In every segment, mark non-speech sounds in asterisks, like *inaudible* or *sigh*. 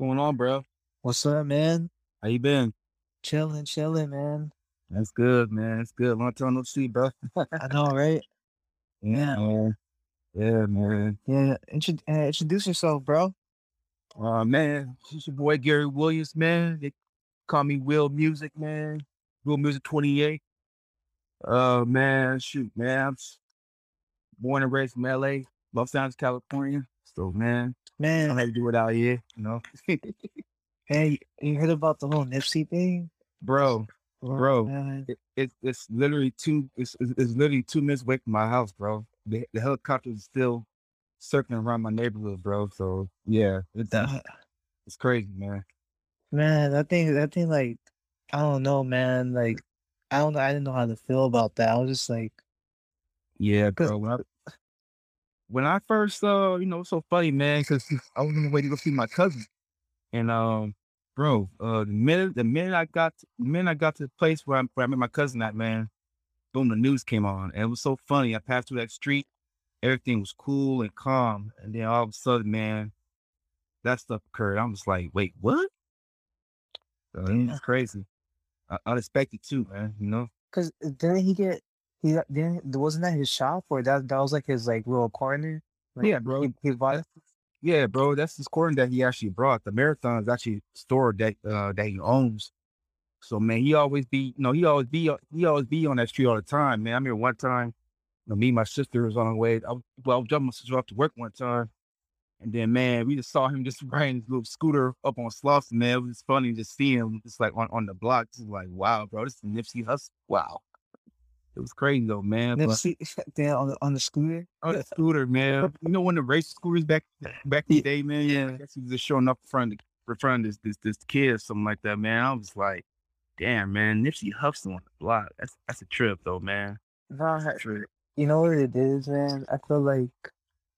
going on, bro? What's up, man? How you been? Chilling, chilling, man. That's good, man. That's good. Long time no see, bro. I know, right? *laughs* yeah, man. Yeah, man. Yeah. Uh, introduce yourself, bro. Uh, man, it's your boy Gary Williams, man. They call me Will Music, man. Will Music 28. Uh, man, shoot, man. I'm born and raised from LA, Los Angeles, California. So, man, man, I have to do it out here, you know. *laughs* hey, you heard about the whole Nipsey thing? bro, bro, Man, it, it, it's literally two, it's, it's literally two minutes away from my house, bro. The, the helicopter is still circling around my neighborhood, bro. So, yeah, it's, that, it's crazy, man. man, that thing, that thing, like, I don't know, man. Like, I don't know. I didn't know how to feel about that. I was just like, yeah, bro. When I, when I first, uh, you know, it's so funny, man, because I was on the way to go see my cousin, and um, bro, uh, the minute the minute I got the minute I got to the place where I where I met my cousin at, man, boom, the news came on, and it was so funny. I passed through that street, everything was cool and calm, and then all of a sudden, man, that stuff occurred. I'm just like, wait, what? So Yeah. it's crazy, uh, unexpected too, man. You know? cause didn't he get, he got, didn't, wasn't that his shop or that, that was like his, like, little corner? Like, Yeah, bro. He, he bought, Yeah, bro, that's his corner that he actually brought. The marathon is actually store that uh that he owns. So man, he always be, you know, he always be, he always be on that street all the time, man. I remember one time, you know, me and my sister was on our way. I was, well, I was dropping my sister off to work one time, and then man, we just saw him just *laughs* riding his little scooter up on Slauson, man. It was funny just seeing him just like on, on the block. Just like, wow, bro, this is Nipsey Hussle. Wow, it was crazy though, man. But Nipsey, *laughs* damn, on the, on the scooter? on the scooter, man. You know when the race scooters back back in the day, man. yeah. I guess he was just showing up in front of in front of this this this kid or something like that, man. I was like, damn, man, Nipsey Hussle on the block. That's that's a trip though, man. Nah, That's a trip. You know what it is, man? I feel like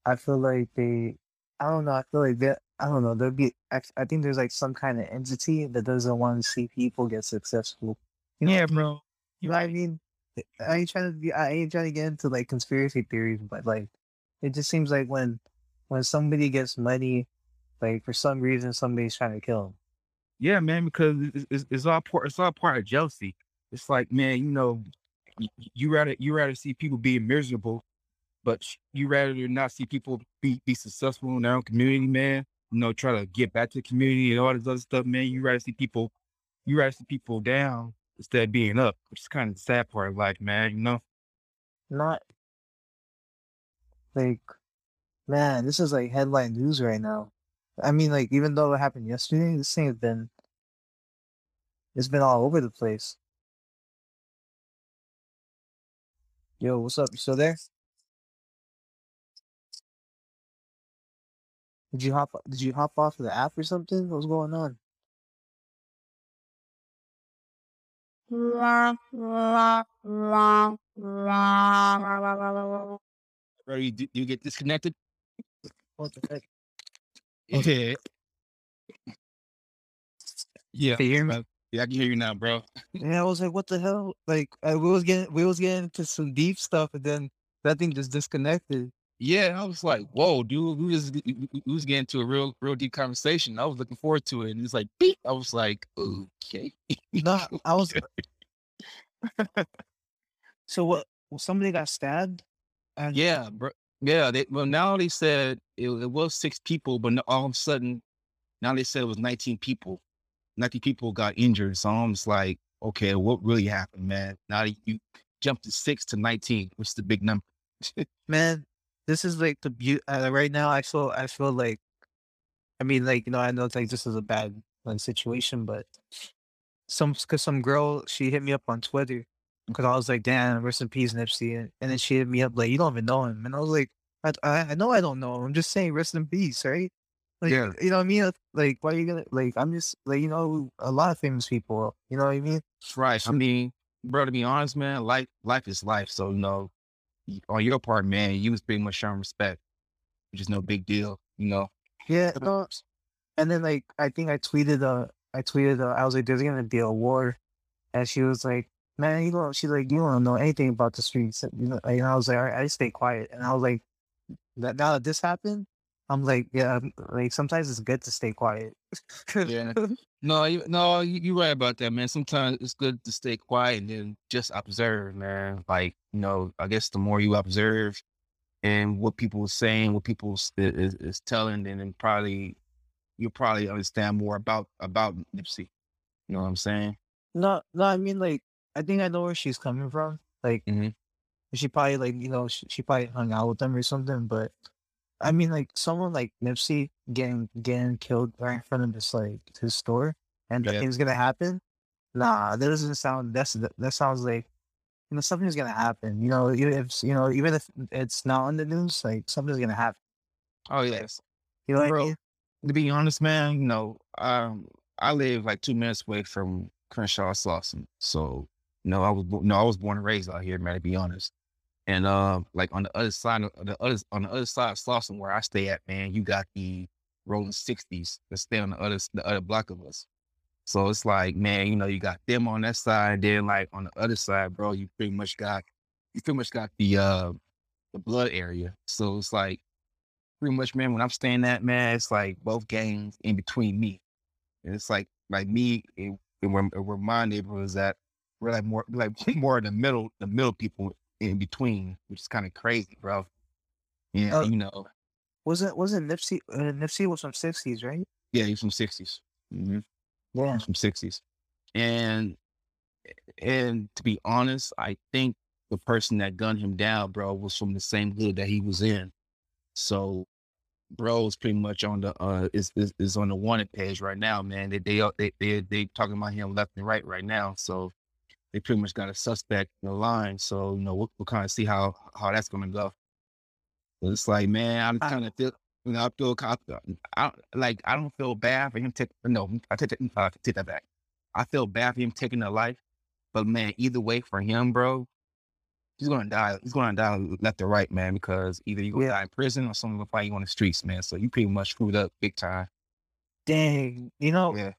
I feel like they I don't know, I feel like that I don't know, there'd be I I think there's like some kind of entity that doesn't want to see people get successful. You know, Yeah, bro. you know what I mean? I ain't trying to be I ain't trying to get into like conspiracy theories, but like it just seems like when when somebody gets money, like for some reason somebody's trying to kill them. Yeah, man, because it's, it's, all part it's all part of jealousy. It's like, man, you know, y- y- you rather you rather see people being miserable, but you rather not see people be be successful in their own community, man. You know, try to get back to the community and all this other stuff, man. You rather see people, you rather see people down instead of being up, which is kind of the sad part of life, man. You know? Not like man, this is like headline news right now. I mean, like even though it happened yesterday, this thing has been it's been all over the place. Yo, what's up? You still there? Did you hop did you hop off of the app or something? What's going on? *laughs* Bro, you, do you get disconnected? What the heck? Yeah. Yeah. Can you hear me? Yeah, I can hear you now, bro. *laughs* Yeah, I was like, what the hell? Like I, we was getting we was getting into some deep stuff and then that thing just disconnected. Yeah, I was like, whoa, dude, we was we was getting to a real real deep conversation. I was looking forward to it. And it's like beep. I was like, okay. No, *laughs* I was *laughs* so what well, somebody got stabbed and Yeah, bro. Yeah, they well now they said it, it was six people, but no- all of a sudden now they said it was 19 people. 19 people got injured. So I'm just like, okay, what really happened, man? Now you jumped to six to 19, which is the big number. *laughs* man, this is like the beauty uh, right now I feel I feel like I mean like you know I know it's like this is a bad like, situation but some cuz some girl she hit me up on Twitter because I was like damn rest in peace Nipsey and, and then she hit me up like you don't even know him and I was like I, I, I know I don't know him I'm just saying rest in peace right like Yeah. you know what I mean like why are you gonna like I'm just like you know a lot of famous people you know what I mean Right. I mean, bro, to be honest, man, life life is life. So, you know, on your part, man, you was pretty much showing respect, which is no big deal, you know. Yeah, no. And then like I think I tweeted uh I tweeted uh, I was like there's gonna be a war, and she was like man you don't she's like you don't know anything about the streets you know and I was like all right I just stay quiet and I was like that now that this happened I'm like, yeah, um, like sometimes it's good to stay quiet. Yeah. *laughs* No, you, no, you, you're right about that, man. Sometimes it's good to stay quiet and then just observe, man. Like, you know, I guess the more you observe and what people are saying, what people is, is, is telling, then then probably you'll probably understand more about about Nipsey. You know what I'm saying? No, no, I mean like I think I know where she's coming from. Like hmm she probably like you know she, she probably hung out with them or something. But I mean like someone like Nipsey getting getting killed right in front of his like his store and Yeah. nothing's gonna happen. Nah, that doesn't sound. That's that, that sounds like you know something's gonna happen. You know even if you know even if it's not on the news, like something's gonna happen. Oh yes. You know what I Bro, mean? to be honest, man, you know, um, I live like two minutes away from Crenshaw Slauson. So, you know, I was no, I was born and raised out here, man, to be honest. And um, like on the other side of the other on the other side of Slauson where I stay at, man, you got the rolling sixties that stay on the other the other block of us. So it's like, man, you know, you got them on that side, then like on the other side, bro, you pretty much got you pretty much got the uh the blood area. So it's like pretty much, man, when I'm staying at, man, it's like both gangs in between me. And it's like like me and, where, where my neighborhood is at, we're like more like *laughs* more in the middle, the middle people in between, which is kind of crazy, bro. Yeah, Uh, you know, wasn't wasn't Nipsey uh, Nipsey was from sixties, right? yeah, he's from 60s. hmm Yeah. He's from 60s. And and to be honest, I think the person that gunned him down, bro, was from the same hood that he was in. So bro is pretty much on the uh is is, is on the wanted page right now, man. They they they they they talking about him left and right right now. So they pretty much got a suspect in the line. So you know we'll, we'll kind of see how how that's gonna go. But it's like man, I'm uh I- kind of feel you know I feel I, uh, I like I don't feel bad for him take no I take that uh, I take that back. I feel bad for him taking a life, but man, either way for him, bro, he's gonna die. He's gonna die left or right, man, because either you gonna Yeah. die in prison or someone gonna find you on the streets, man. So you pretty much screwed up big time. Dang. You know, Yeah.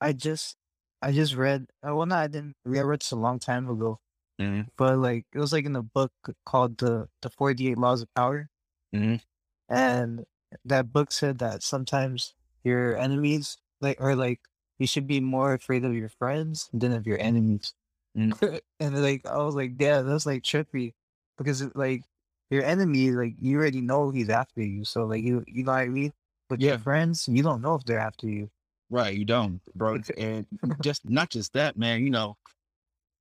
I just I just read uh, well no, I didn't read I read this a long time ago. Mhm. But like it was like in a book called the the forty eight laws of power. Mhm. And that book said that sometimes your enemies like or like you should be more afraid of your friends than of your enemies. Mm. *laughs* and like I was like, yeah, that's like trippy. Because like your enemy, like you already know he's after you. So like you you know what I mean? But your friends, you don't know if they're after you. Right, you don't, bro. And *laughs* just not just that, man. You know,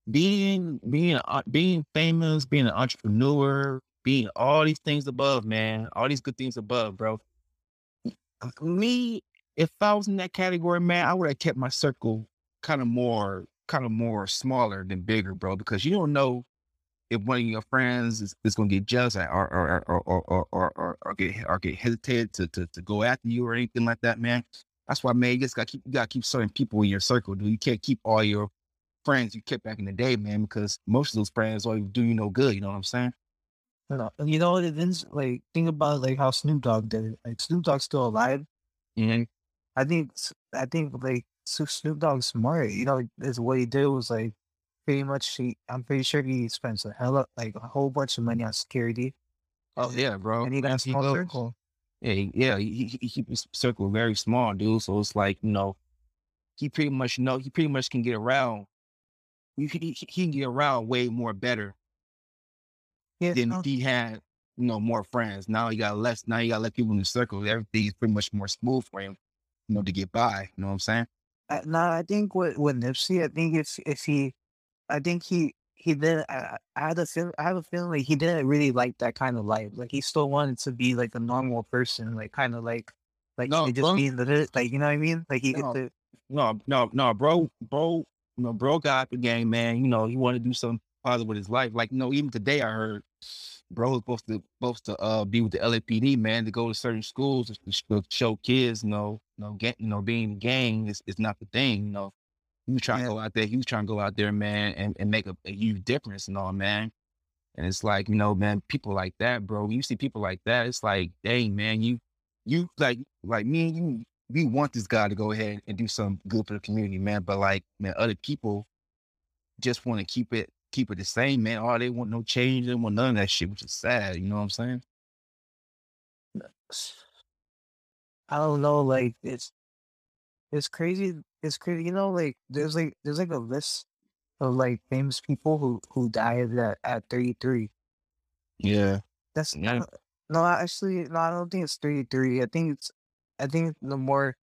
being being being famous, being an entrepreneur, being all these things above, man. All these good things above, bro. Me, if I was in that category, man, I would have kept my circle kind of more, kind of more smaller than bigger, bro. Because you don't know if one of your friends is, is gonna get jealous or or or or or or, or, or, or get or get hesitated to, to to go after you or anything like that, man. That's why, man, you just got keep you got to keep certain people in your circle, dude. You can't keep all your friends you kept back in the day, man, because most of those friends only do you no good. You know what I'm saying? You know, and you know what it is? Like think about like how Snoop Dogg did it. Like Snoop Dogg's still alive. Mm-hmm. I think I think like Snoop Dogg's smart. You know, is what he did was like pretty much. He, I'm pretty sure he spends a hell of like a whole bunch of money on security, Oh yeah, bro. and he got circle. Yeah, he- yeah. He, he, he keep his circle very small, dude. So it's like you know, he pretty much you know he pretty much can get around. He, he, he can get around way more better Yeah, than if he had you know more friends. Now he got less. Now he got less people in the circle. Everything is pretty much more smooth for him, you know, to get by. You know what I'm saying? I, no, I think with with Nipsey, I think if if he, I think he he did. I, I had a feel. I have a feeling like he didn't really like that kind of life. Like he still wanted to be like a normal person, like kind of like like No, just bro. being the like you know what I mean. Like he No. No, no, no, bro, bro, you know, bro got the game, man. You know, he wanted to do something positive with his life. Like, you know, even today I heard bro was supposed to supposed to uh be with the LAPD, man, to go to certain schools to, to show kids, you know, you know, get you know, being in the gang is, is not the thing, you know. He was trying to go out there, he was trying to go out there, man, and, and make a, a huge difference and all, man. And it's like, you know, man, people like that, bro. When you see people like that, it's like, dang, man, you you like like me and you we want this guy to go ahead and do some good for the community, man. But like, man, other people just want to keep it keep it the same, man. All they want no change, they want none of that shit, which is sad. You know what I'm saying? *sighs* I don't know, like it's it's crazy. It's crazy. You know, like there's like there's like a list of like famous people who who died at at 33. Yeah. That's Yeah. no, actually, no, I don't think it's 33. I think it's I think the more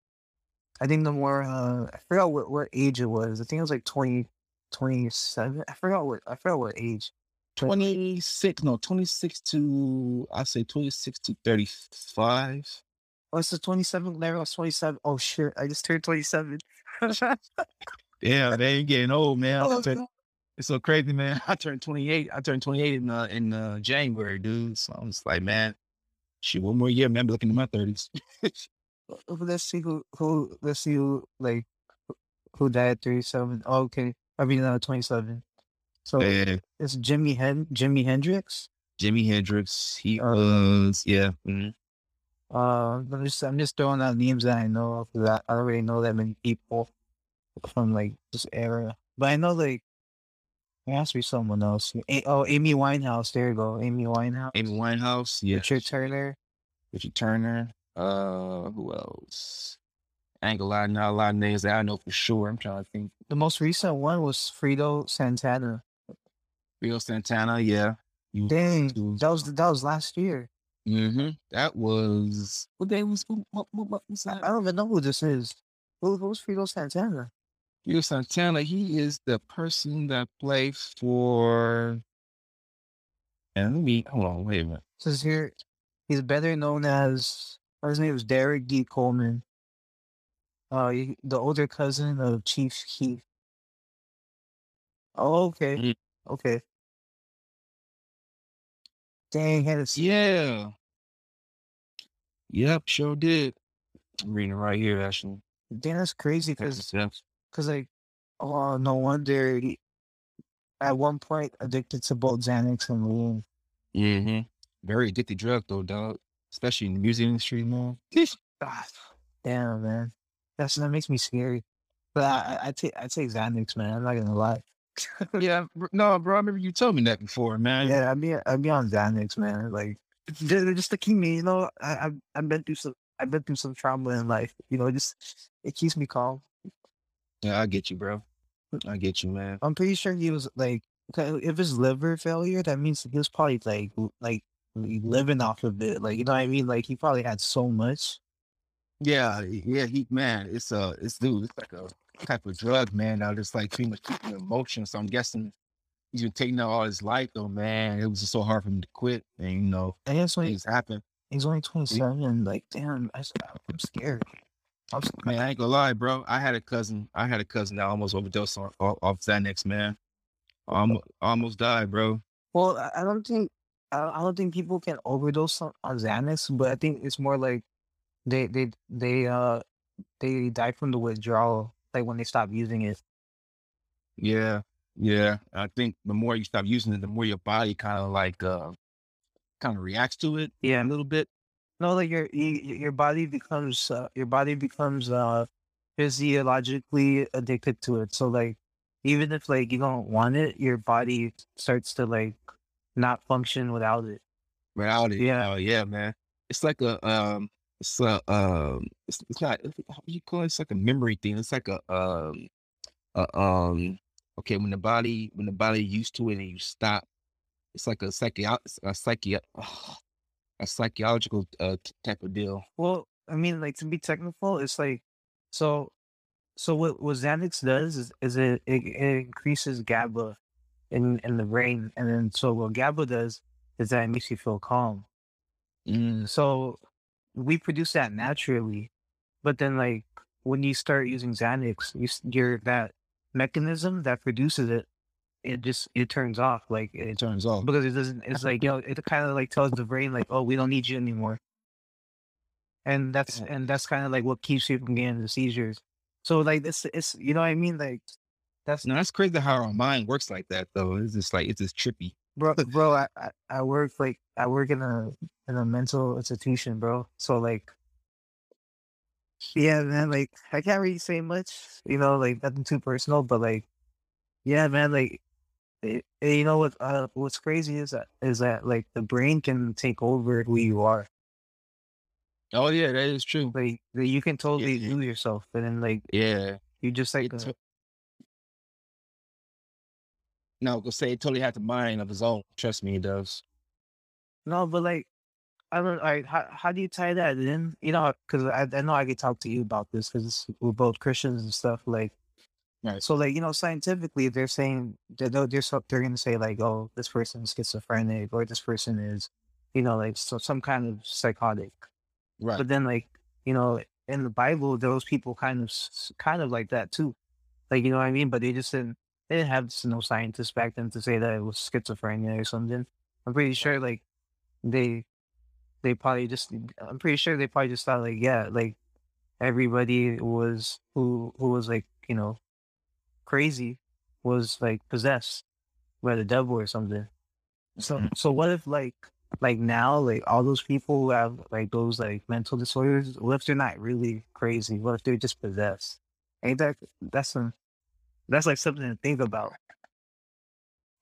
I think the more uh I forgot what what age it was. I think it was like 20 27. I forgot what I forgot what age. 26, no, 26 to, I say 26 to 35. oh, it's the 27th. Larry was 27. Oh shit, I just turned 27. Yeah, man, you're getting old, man. Oh, it's so crazy, man. I turned 28. I turned 28 in uh, in uh, January, dude. So I was like, man, shit, one more year, man. I'm looking in my 30s. Uh, *laughs* Let's see who who let's see who like who died at 37. Oh, okay. I mean uh 27. So yeah. it's Jimmy Hen Jimi Hendrix. Jimi Hendrix, he Uh, was, yeah. mhm. Uh, I'm just I'm just throwing out names that I know of that I really know that many people from like this era. But I know like there has to be someone else. A- oh, Amy Winehouse. There you go, Amy Winehouse. Amy Winehouse, yeah. Richard Turner. Richard Turner. Uh, who else? I ain't gonna lie, not a lot of names that I know for sure. I'm trying to think. The most recent one was Fredo Santana. Rio Santana, yeah. You, Dang, that was that was last year. Hmm That was what day was what, what, what, was I that? I don't even know who this is. Who, who's Fredo Santana? Rio Santana. He is the person that played for. And let me hold on. Wait a minute. Says here, he's better known as. His name is Derrick D. Coleman. Uh, he- the older cousin of Chief Keef. Oh, okay, Mm. okay. Dang, had to. Yeah. Yep, sure did. I'm reading it right here, actually. Damn, that's crazy because, yep. cause like, oh, no wonder he, at one point addicted to both Xanax and lean. hmm Very addicted drug though, dog. Especially in the music industry, man. Ah, damn, man, that's that makes me scary. But I, I, I take I take Xanax, man. I'm not gonna lie. *laughs* yeah, no, bro. I remember you told me that before, man. Yeah, I'd be I'd be on Xanax, man. Like just, to keep me, you know, I I've, I've been through some I've been through some trauma in life. You know, just it keeps me calm. Yeah, I get you, bro. I get you, man. I'm pretty sure he was like, if his liver failure, that means he was probably like like living off of it. Like you know what I mean? Like he probably had so much. Yeah, yeah, he man, it's a it's dude, it's like a type of drug, man. Now just like pretty much keeping emotions. So I'm guessing he's been taking that all his life though, man. It was just so hard for him to quit. And you know, I guess when things happen. he's only 27, like damn, I, am scared. I'm s- Man, I ain't gonna lie, bro. I had a cousin. I had a cousin that almost overdosed on off, off Xanax, man. Almost, almost died, bro. Well, I- I don't think I I don't think people can overdose on, on Xanax, but I think it's more like they they they uh they die from the withdrawal, when they stop using it. Yeah, yeah. I think the more you stop using it, the more your body kind of like uh kind of reacts to it Yeah, a little bit. no, like your your body becomes uh, your body becomes uh physiologically addicted to it. So like even if like you don't want it, your body starts to like not function without it. without it. Yeah. Oh yeah, man. It's like a um it's a um it's, it's not how do you call it? It's like a memory thing. It's like a um a, um okay when the body when the body used to it and you stop, it's like a psycho a psyche a psychological uh type of deal. Well, I mean, like to be technical, it's like so. So what what Xanax does is, is it, it it increases GABA in in the brain, and then so what GABA does is that it makes you feel calm. Mm, So we produce that naturally, but then like when you start using Xanax, you s- your that mechanism that produces it, it just it turns off. Like it it turns off. because it doesn't it's like you know it kind of like tells the brain like oh we don't need you anymore and that's Yeah. and that's kind of like what keeps you from getting the seizures so like this, it's you know what i mean like that's No, that's crazy how our mind works like that though. It's just like it's just trippy. Bro *laughs* bro I, I i work like i work in a in a mental institution bro so like yeah man like i can't really say much you know like nothing too personal but like yeah man like it, it- you know what uh, what's crazy is that is that like the brain can take over who you are Oh yeah, that is true. Like, you can totally Yeah. do yourself, and then like Yeah. you just like It uh no, go say it totally has a mind of his own. Trust me, it does. no, but like I don't like how how do you tie that in? You know, because I I know I could talk to you about this because we're both Christians and stuff. Like, Right. so like you know, scientifically, they're saying that they're they're, so- they're gonna say like, oh, this person is schizophrenic or this person is, you know, like so some kind of psychotic. Right. But then like you know, in the Bible, those people kind of kind of like that too. Like you know what I mean? But they just didn't they didn't have no scientists back then to say that it was schizophrenia or something. I'm pretty sure like they they probably just I'm pretty sure they probably just thought like yeah like everybody was who who was like you know crazy was like possessed by the devil or something. So Mhm. so what if like like now like all those people who have like those like mental disorders what if they're not really crazy what if they're just possessed ain't that that's some that's like something to think about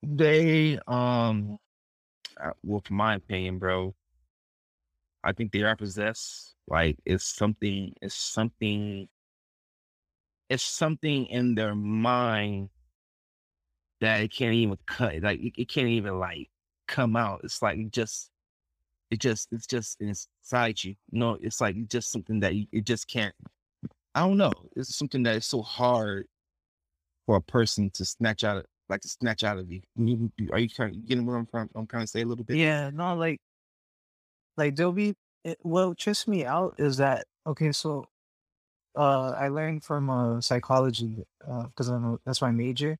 They um uh, well from my opinion, bro, I think they are possessed. Like it's something it's something it's something in their mind that it can't even cut like it, it can't even like come out. It's like just it just it's just inside you. No, it's like just something that you, it just can't I don't know. It's something that is so hard for a person to snatch out of like to snatch out of you. Are you kind of getting what I'm trying, I'm trying to say a little bit? yeah no like like there'll be it, what trips me out is that okay so uh i learned from uh psychology uh because i'm a, that's my major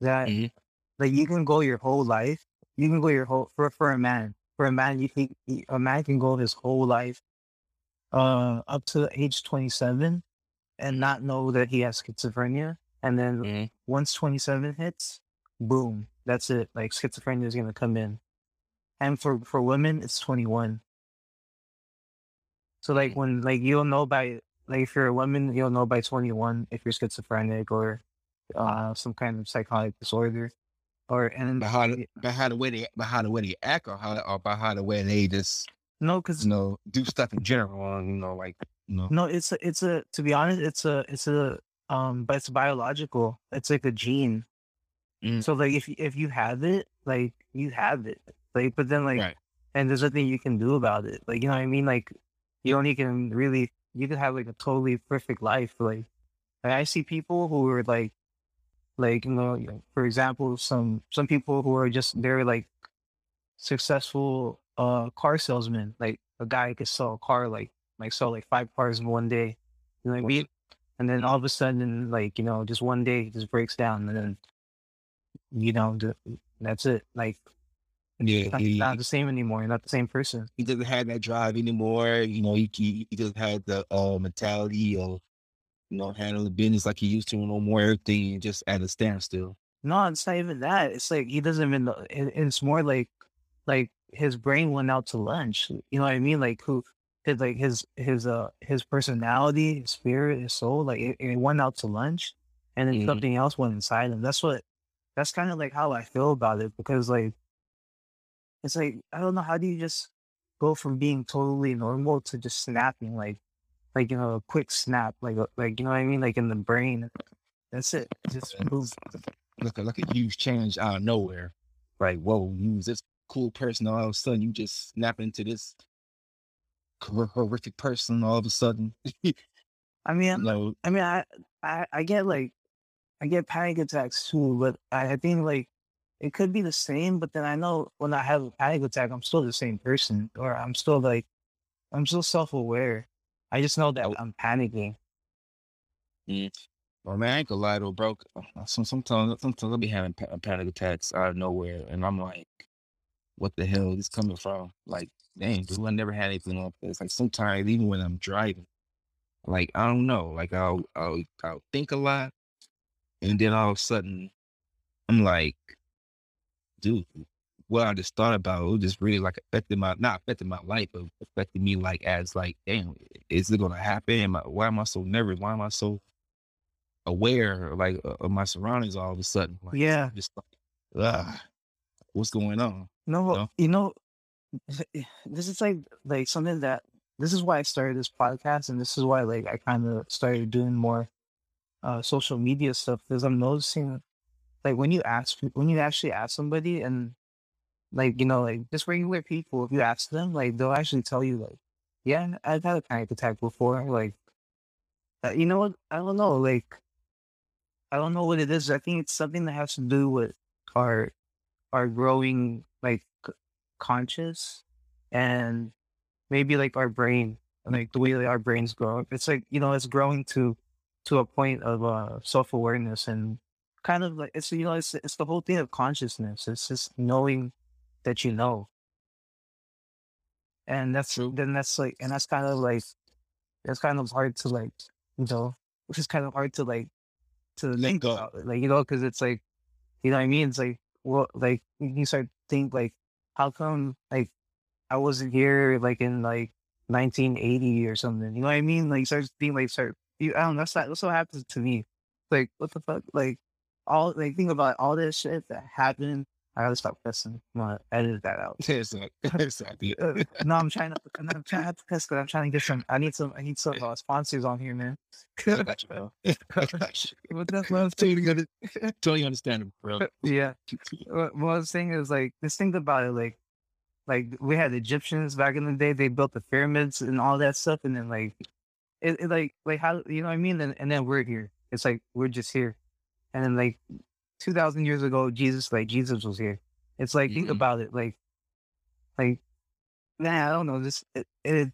that Mhm. like you can go your whole life you can go your whole for for a man for a man you he- a man can go his whole life uh up to age 27 and not know that he has schizophrenia and then Mhm. once 27 hits boom that's it like schizophrenia is going to come in and for for women it's 21 so like when like you'll know by like if you're a woman you'll know by 21 if you're schizophrenic or uh some kind of psychotic disorder or and By how the, by how the way they by how the way they act or how or by how the way they just no because you know do stuff in general. You know, like know. No, it's a, it's a. To be honest, it's a, it's a, um, but it's biological. It's like a gene. Mm. So like, if you- if you have it, like you have it, like, but then like, Right. and there's nothing you can do about it. Like, you know what I mean? Like, you only can really, you can have like a totally perfect life. Like, like I see people who are like, like you know, know, for example, some some people who are just they're like successful uh car salesmen. Like a guy could sell a car like like sell like five cars in one day. You know what I mean? And then all of a sudden, like, you know, just one day it just breaks down and then you know, the, that's it. Like Yeah, not, he, not the same anymore. You're not the same person. he doesn't have that drive anymore. You know, he he, he doesn't have the uh, mentality of you know handling business like he used to. No more everything just at a standstill. No, it's not even that. It's like he doesn't even know. It, it's more like like his brain went out to lunch. You know what I mean? Like who his like his his uh his personality, his spirit, his soul, like it, it went out to lunch and then Mhm. something else went inside him. That's what that's kind of like how I feel about it because like it's like I don't know how do you just go from being totally normal to just snapping like like you know a quick snap like like you know what I mean like in the brain. That's it. Just boom. Look, like a huge change out of nowhere. Right. whoa, you was this cool person, all of a sudden you just snap into this horrific person all of a sudden. *laughs* I mean, no, I mean, I, I, I get like, I get panic attacks too, but I, I think like it could be the same. But then I know when I have a panic attack, I'm still the same person, or I'm still like, I'm still self aware. I just know that Oh. I'm panicking. Mm. Well, man, I ain't gonna lie though, bro. Uh, sometimes, sometimes I'll be having panic attacks out of nowhere, and I'm like, "What the hell is this coming from?" Like, dang, dude, I never had anything like this. Like sometimes, even when I'm driving, like I don't know, like I'll I'll I'll think a lot, and then all of a sudden, I'm like, dude, what I just thought about it was just really like affected my not affected my life, but affected me like as like, damn, is it gonna happen? Am I, why am I so nervous? Why am I so aware like uh, of my surroundings all of a sudden? Like, Yeah. just like, ah, what's going on? No, No? you know, this is like like something that this is why I started this podcast, and this is why like I kind of started doing more uh social media stuff because I'm noticing like when you ask when you actually ask somebody and like you know like just regular people if you ask them like they'll actually tell you like yeah I've had a panic attack before like uh, you know what I don't know like I don't know what it is I think it's something that has to do with our our growing like conscious and maybe like our brain like the way that our brains grow it's like you know it's growing to to a point of uh self-awareness and kind of like it's you know it's it's the whole thing of consciousness it's just knowing that you know. And that's True. then that's like and that's kind of like that's kind of hard to like you know *laughs* which is kind of hard to like to think about like you know because it's like you know what I mean? It's like well like you start think like how come like I wasn't here like in like 1980 or something you know what I mean? Like you start to like start you I don't know that's not, that's what happens to me. Like what the fuck? Like all like think about all this shit that happened I gotta stop cussing I'm gonna edit that out *laughs* *laughs* Exactly. Exactly. *laughs* uh, no, I'm trying to. I'm I'm trying not to cuss, but I'm trying to get some. I need some. I need some uh, sponsors on here, man. I got you, bro. I got you. What that's what I'm Totally, totally understandable, bro. Yeah. What, what I was saying is like just think about it. Like, like we had Egyptians back in the day. They built the pyramids and all that stuff, and then like, it, it like like how you know what I mean. And, and then we're here. It's like we're just here, and then like two thousand years ago, Jesus like Jesus was here. It's like think Mhm. about it. Like, like, nah, I don't know. This it, it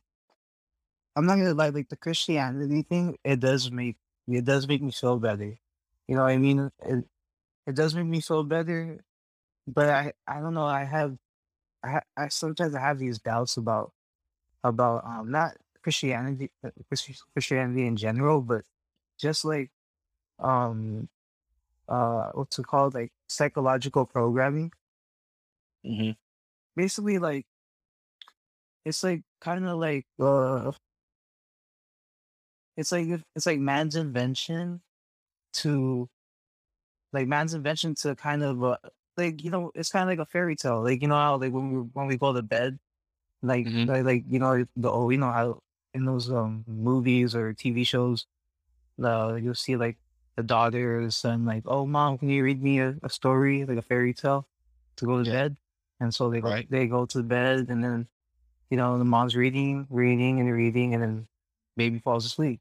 I'm not gonna lie, like the Christianity thing, it does make it does make me feel better. You know what I mean? It it does make me feel better, but I I don't know. I have I I sometimes I have these doubts about about um not Christianity uh, Christianity in general, but just like um uh what's it called like psychological programming. hmm Basically, like it's like kind of like uh it's like it's like man's invention to like man's invention to kind of uh, like you know it's kind of like a fairy tale like you know how like when we when we go to bed like Mhm. like, like you know the oh you know how in those um movies or TV shows uh, you'll see like the daughter or the son like oh mom can you read me a, a story like a fairy tale to go to Yeah. bed and so they go Right. they go to bed and then you know the mom's reading reading and reading and then baby falls asleep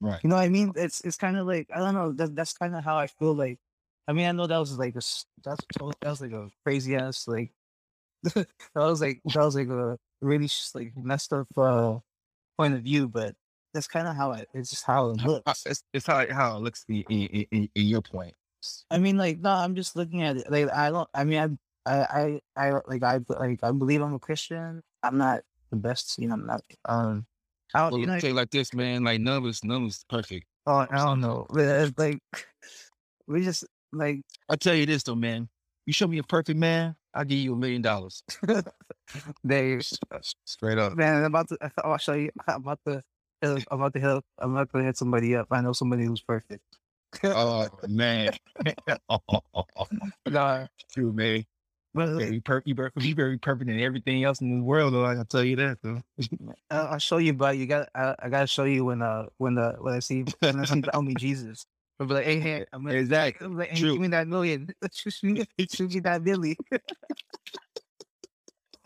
Right. you know what I mean? It's it's kind of like I don't know. That, that's kind of how I feel. Like, I mean, I know that was like a that's that was like a crazy ass like *laughs* that was like that was like a really like messed up uh point of view, but that's kind of how it. It's just how it looks. It's, it's how how it looks in, in, in, in your point. I mean, like no, I'm just looking at it. Like I don't. I mean, I I I, like I like I believe I'm a Christian. I'm not the best. You know, I'm not. Um, I don't. Well, You know, let me tell you like this, man. Like none of us, none of us perfect. oh, I don't know. It's like *laughs* we just like I tell you this though, man. You show me a perfect man, I'll give you a million dollars. *laughs* they Straight up. Man, I'm about to. *laughs* I'll show you. I'm about to. I'm about to hit. I'm about to hit somebody up. I know somebody who's perfect. Oh man. *laughs* Nah, True, man. Very perfect. You very, you very perfect in everything else in the world, though. I can tell you that, though. I'll, show you. But you got. I, I gotta show you when uh when the when I see when I see the only Jesus. I'll be like, hey, hey, I'm gonna, Exactly. I'm like, hey, True. give me that million. *laughs* shoot me, shoot me that Billy.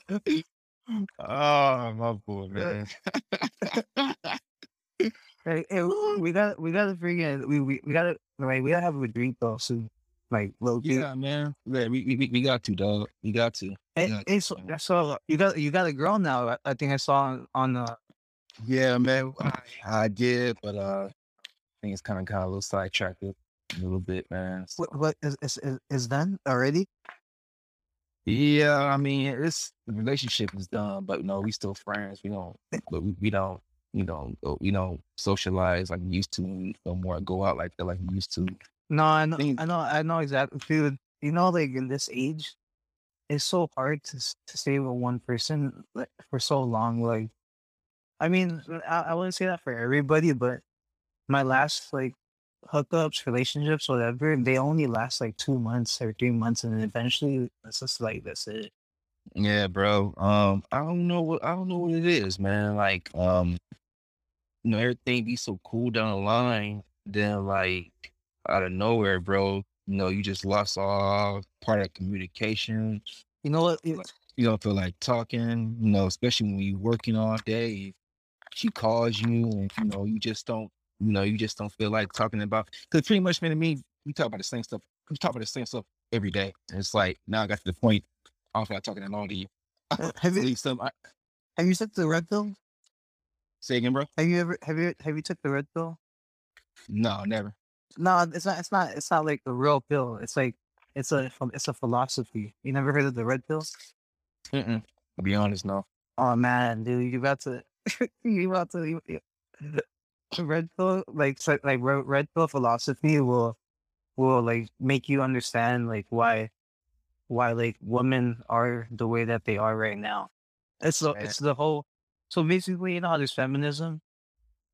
*laughs* Oh, my boy, man. *laughs* Hey, hey, we got we gotta freaking we we, we gotta like we gotta have a drink though soon. Like low key. yeah, man. Yeah, we, we, we got to, dog. We got to. Hey, Yeah. hey, so, so you got you got a girl now. I, I think I saw on, on uh Yeah, man. I, I did, but uh, I think it's kind of kind of a little sidetracked a little bit, man. So- what, what is, is is is done already? Yeah, I mean, it's the relationship is done, but no, we still friends. We don't, *clears throat* but we, we don't, you know, go- we don't socialize like we used to. We no more go out like that like we used to. No, I know, Thing- I know, I know exactly, dude. You know, like in this age, it's so hard to to stay with one person like, for so long. Like, I mean, I, I wouldn't say that for everybody, but my last like hookups, relationships, whatever, they only last like two months or three months, and then eventually it's just like that's it. Yeah, bro. Um, I don't know what I don't know what it is, man. Like, um, you know, everything be so cool down the line, then like out of nowhere, bro, you know, you just lost all part of communication. You know what? You don't feel like talking, you know, especially when you're working all day. She calls you and you know, you just don't, you know, you just don't feel like talking about because pretty much man to me, we talk about the same stuff. We talk about the same stuff every day. And it's like now I got to the point, I don't feel like talking that long to you. uh, *laughs* have you some I, have you took the red pill? say again, bro. Have you ever have you have you took the red pill? No, never. No, it's not. It's not. It's not like the real pill. It's like it's a it's a philosophy. You never heard of the red pill? Mm-mm. To be honest, no. Oh man, dude, you about to *laughs* you about to you, you- the red pill like so, like red, pill philosophy will will like make you understand like why why like women are the way that they are right now. It's the Man. it's the whole. So basically, you know how there's feminism,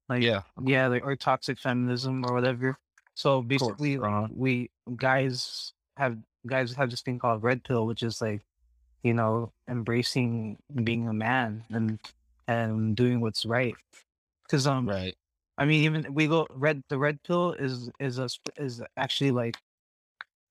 like Yeah. yeah, like or toxic feminism or whatever. So basically, uh-huh. we guys have guys have this thing called red pill, which is like, you know, embracing being a man and and doing what's right. Because um, Right. I mean, even we go red. The red pill is is a is actually like,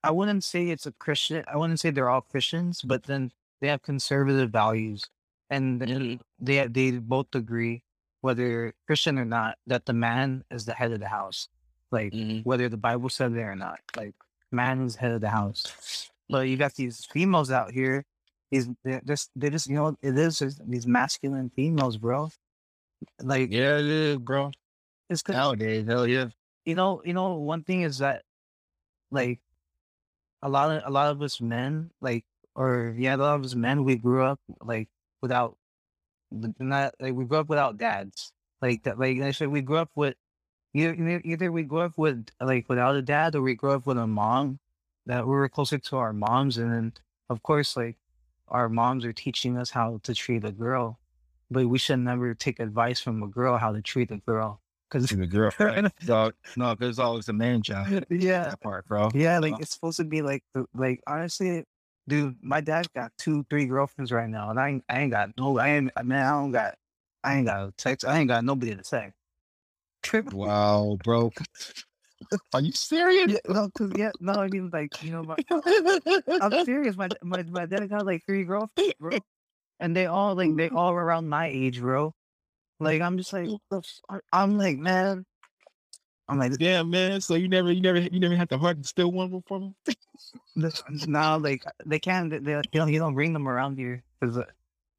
I wouldn't say it's a Christian. I wouldn't say they're all Christians, but then they have conservative values, and then they they both agree, whether Christian or not, that the man is the head of the house. Like Mhm. whether the Bible said it or not, like man is head of the house. But you got these females out here. These they're just they just you know it is these masculine females, bro. Like Yeah, it is, bro. It's Nowadays, hell yeah. you know you know one thing is that like a lot of a lot of us men like or yeah a lot of us men we grew up like without not like we grew up without dads like that like I said we grew up with either either either we grew up with like without a dad or we grew up with a mom that we were closer to our moms and then of course like our moms are teaching us how to treat a girl but we should never take advice from a girl how to treat a girl because the girl. *laughs* Dog. No, because it's always a man job. *laughs* yeah That part, bro. Yeah, like Uh, it's supposed to be like like honestly, dude, my dad's got two, three girlfriends right now, and I ain't, I ain't got no, I ain't, I mean, I don't got, I ain't got a text, I ain't got nobody to text. *laughs* Wow, bro. Are you serious? yeah, no, 'cause- yeah, no, I mean like you know, my, I'm serious. My my my dad got like three girlfriends, bro, and they all like they all around my age, bro. Like I'm just like, the f- I'm like, man, I'm like, Yeah, man. So you never, you never, you never had the heart to steal one before me? *laughs* This- now like they can't they, they you don't you don't bring them around here because uh,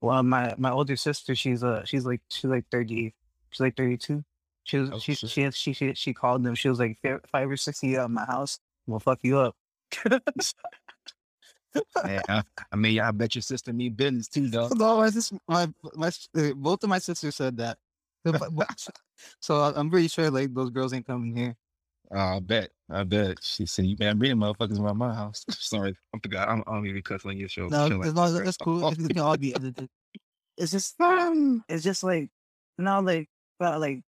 well my my older sister she's uh she's like she's like 30 she's like 32 she was Oh, she, shit. she she she she called them she was like five or six of you at my house we'll fuck you up *laughs* *laughs* Man, I, I mean, I bet your sister mean business too, though. no my my my uh, both of my sisters said that But- but- so I'm pretty sure like those girls ain't coming here Oh, I bet. I bet. She said, "You better bring motherfuckers around my house." *laughs* Sorry, I forgot. I'm, I don't even cuss on your show. No, as long as that's cool. It can all be edited. It's just, um, it's just like, now, like, well, like,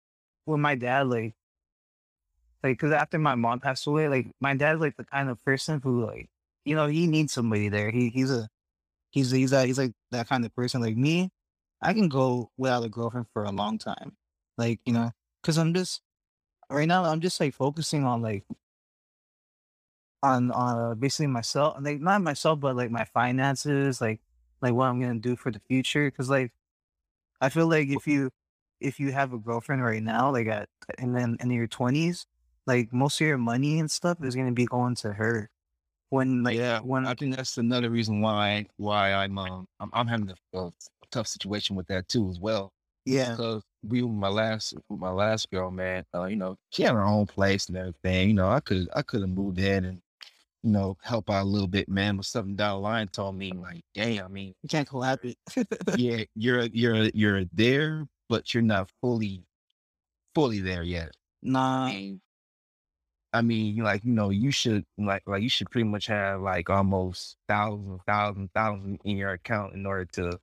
with my dad, like, like, cause after my mom passed away, like, my dad's like the kind of person who, like, you know, he needs somebody there. He he's a, he's he's a, he's like that kind of person. Like me, I can go without a girlfriend for a long time. Like you know, cause I'm just right now. I'm just like focusing on like on uh basically myself and like not myself but like my finances like like what i'm gonna do for the future because like i feel like if you if you have a girlfriend right now like at and then in your 20s like most of your money and stuff is gonna be going to her when like yeah, when I think that's another reason why why I'm um I'm, I'm having a, a tough situation with that too as well. yeah Because we my last my last girl, man, uh, you know, she had her own place and everything. You know, I could I could have moved in and you know help out a little bit, man. But something down the line told me like, damn, I mean, you can't collab it *laughs* yeah, you're you're you're there, but you're not fully fully there yet. nah I mean, like you know, you should like like you should pretty much have like almost thousand, thousand, thousand in your account in order to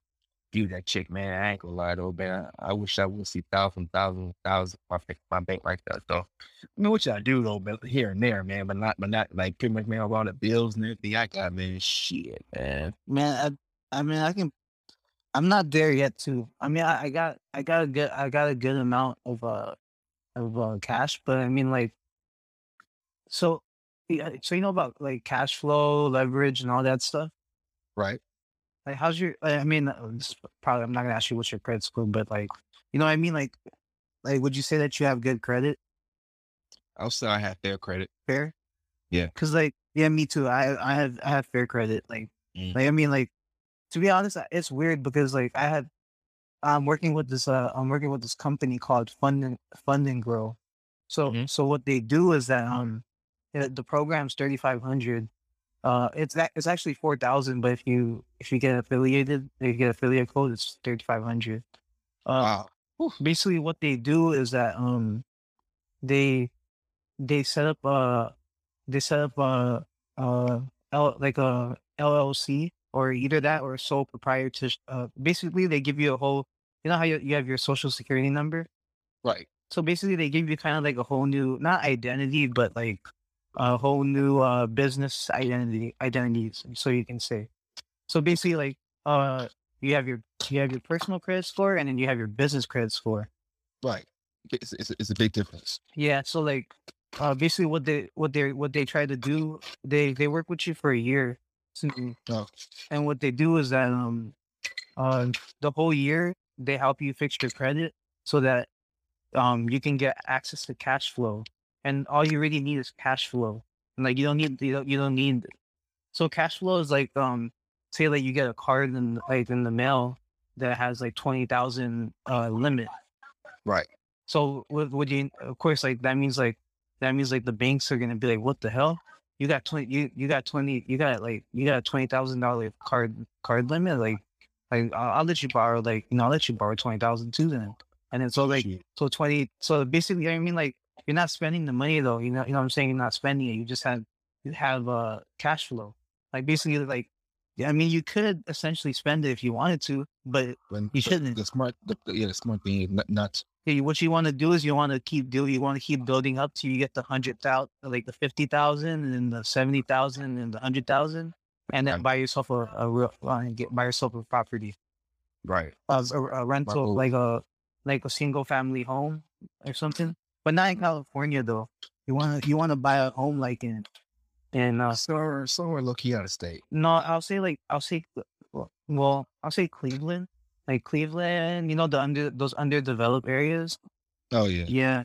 view that chick, man. I ain't gonna lie though, man. I, I wish I would see thousand, thousand, thousand my my bank like that though. I mean, what which I do though, but here and there, man. But not, but not like pretty much, man. All the bills and everything I got, man. Shit, man. man I mean, I can. I'm not there yet. Too. I mean, I, I got, I got a good, I got a good amount of uh of uh, cash, but I mean, like, so, yeah, so you know about like cash flow, leverage, and all that stuff. Right. Like, how's your? I mean, uh, is probably I'm not gonna ask you what's your credit score, but like, you know, what I mean, like, like, would you say that you have good credit? I'll say I have fair credit. Fair. Yeah. Cause like, yeah, me too. I I have I have fair credit. Like, Mm. like I mean, like, to be honest, it's weird because like I had, I'm working with this uh I'm working with this company called Fund and Fund and Grow. So Mhm. so what they do is that um, yeah, the program's thirty five hundred. Uh, it's that it's actually four thousand, but if you if you get affiliated, if you get affiliate code, it's thirty five hundred. Uh, Wow. basically what they do is that um they they set up uh they set up a uh L, like a LLC or either that or a sole proprietorship. Uh, basically, they give you a whole. You know how you, you have your social security number. Right. So basically, they give you kind of like a whole new not identity, but like a whole new uh business identity identities, so you can say. So basically, like uh, you have your you have your personal credit score, and then you have your business credit score. Right. It's, it's, it's a big difference. Yeah, so like uh basically what they what they what they try to do, they they work with you for a year. So- Oh. And what they do is that um uh the whole year they help you fix your credit so that um you can get access to cash flow. And all you really need is cash flow. And like you don't need you don't, you don't need so cash flow is like um say like you get a card in like in the mail that has like twenty thousand uh limit. Right. So what would you of course like that means like that means like the banks are gonna be like, what the hell? You got twenty you, you got twenty you got like you got a twenty thousand dollar card card limit, like like I'll, I'll let you borrow like you know, I'll let you borrow twenty thousand too then. And then so like so twenty so basically I mean like you're not spending the money though, you know you know what I'm saying? You're not spending it, you just have you have uh cash flow. Like basically like yeah, I mean you could essentially spend it if you wanted to, but When You shouldn't. The smart, the, yeah, the smart thing is not, not Yeah, what you want to do is you want to keep do you want to keep building up till you get the hundred thousand, like the fifty thousand, and then the seventy thousand, and the hundred thousand, and then Right. buy yourself a, a real uh, get buy yourself a property, right. a, a, a rental, like a like a single family home or something. But not in California though. You want to you want to buy a home like in in uh, Somewhere, somewhere low key out of state. no, I'll say like I'll say well, I'll say Cleveland, like Cleveland. You know the under those underdeveloped areas. Oh yeah. Yeah.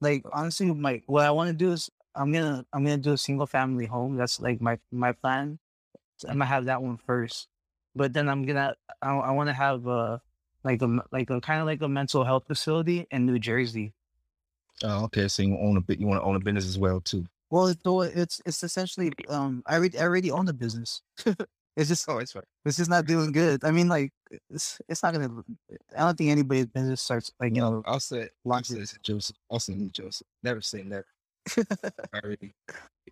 Like honestly, my what I want to do is I'm gonna I'm gonna do a single family home. That's like my my plan. So I'm gonna have that one first, but then I'm gonna I, I want to have a like a like a kind of like a mental health facility in New Jersey. Oh, okay. So you own a bit. You want to own a business as well too. Well, it's it's it's essentially um I already I already own the business. *laughs* it's just Oh, it's right. it's just not doing good. I mean, like it's it's not gonna. I don't think anybody's business starts like you know. I'll say. I'll say Joseph. I'll say Joseph. Never say never. *laughs* already.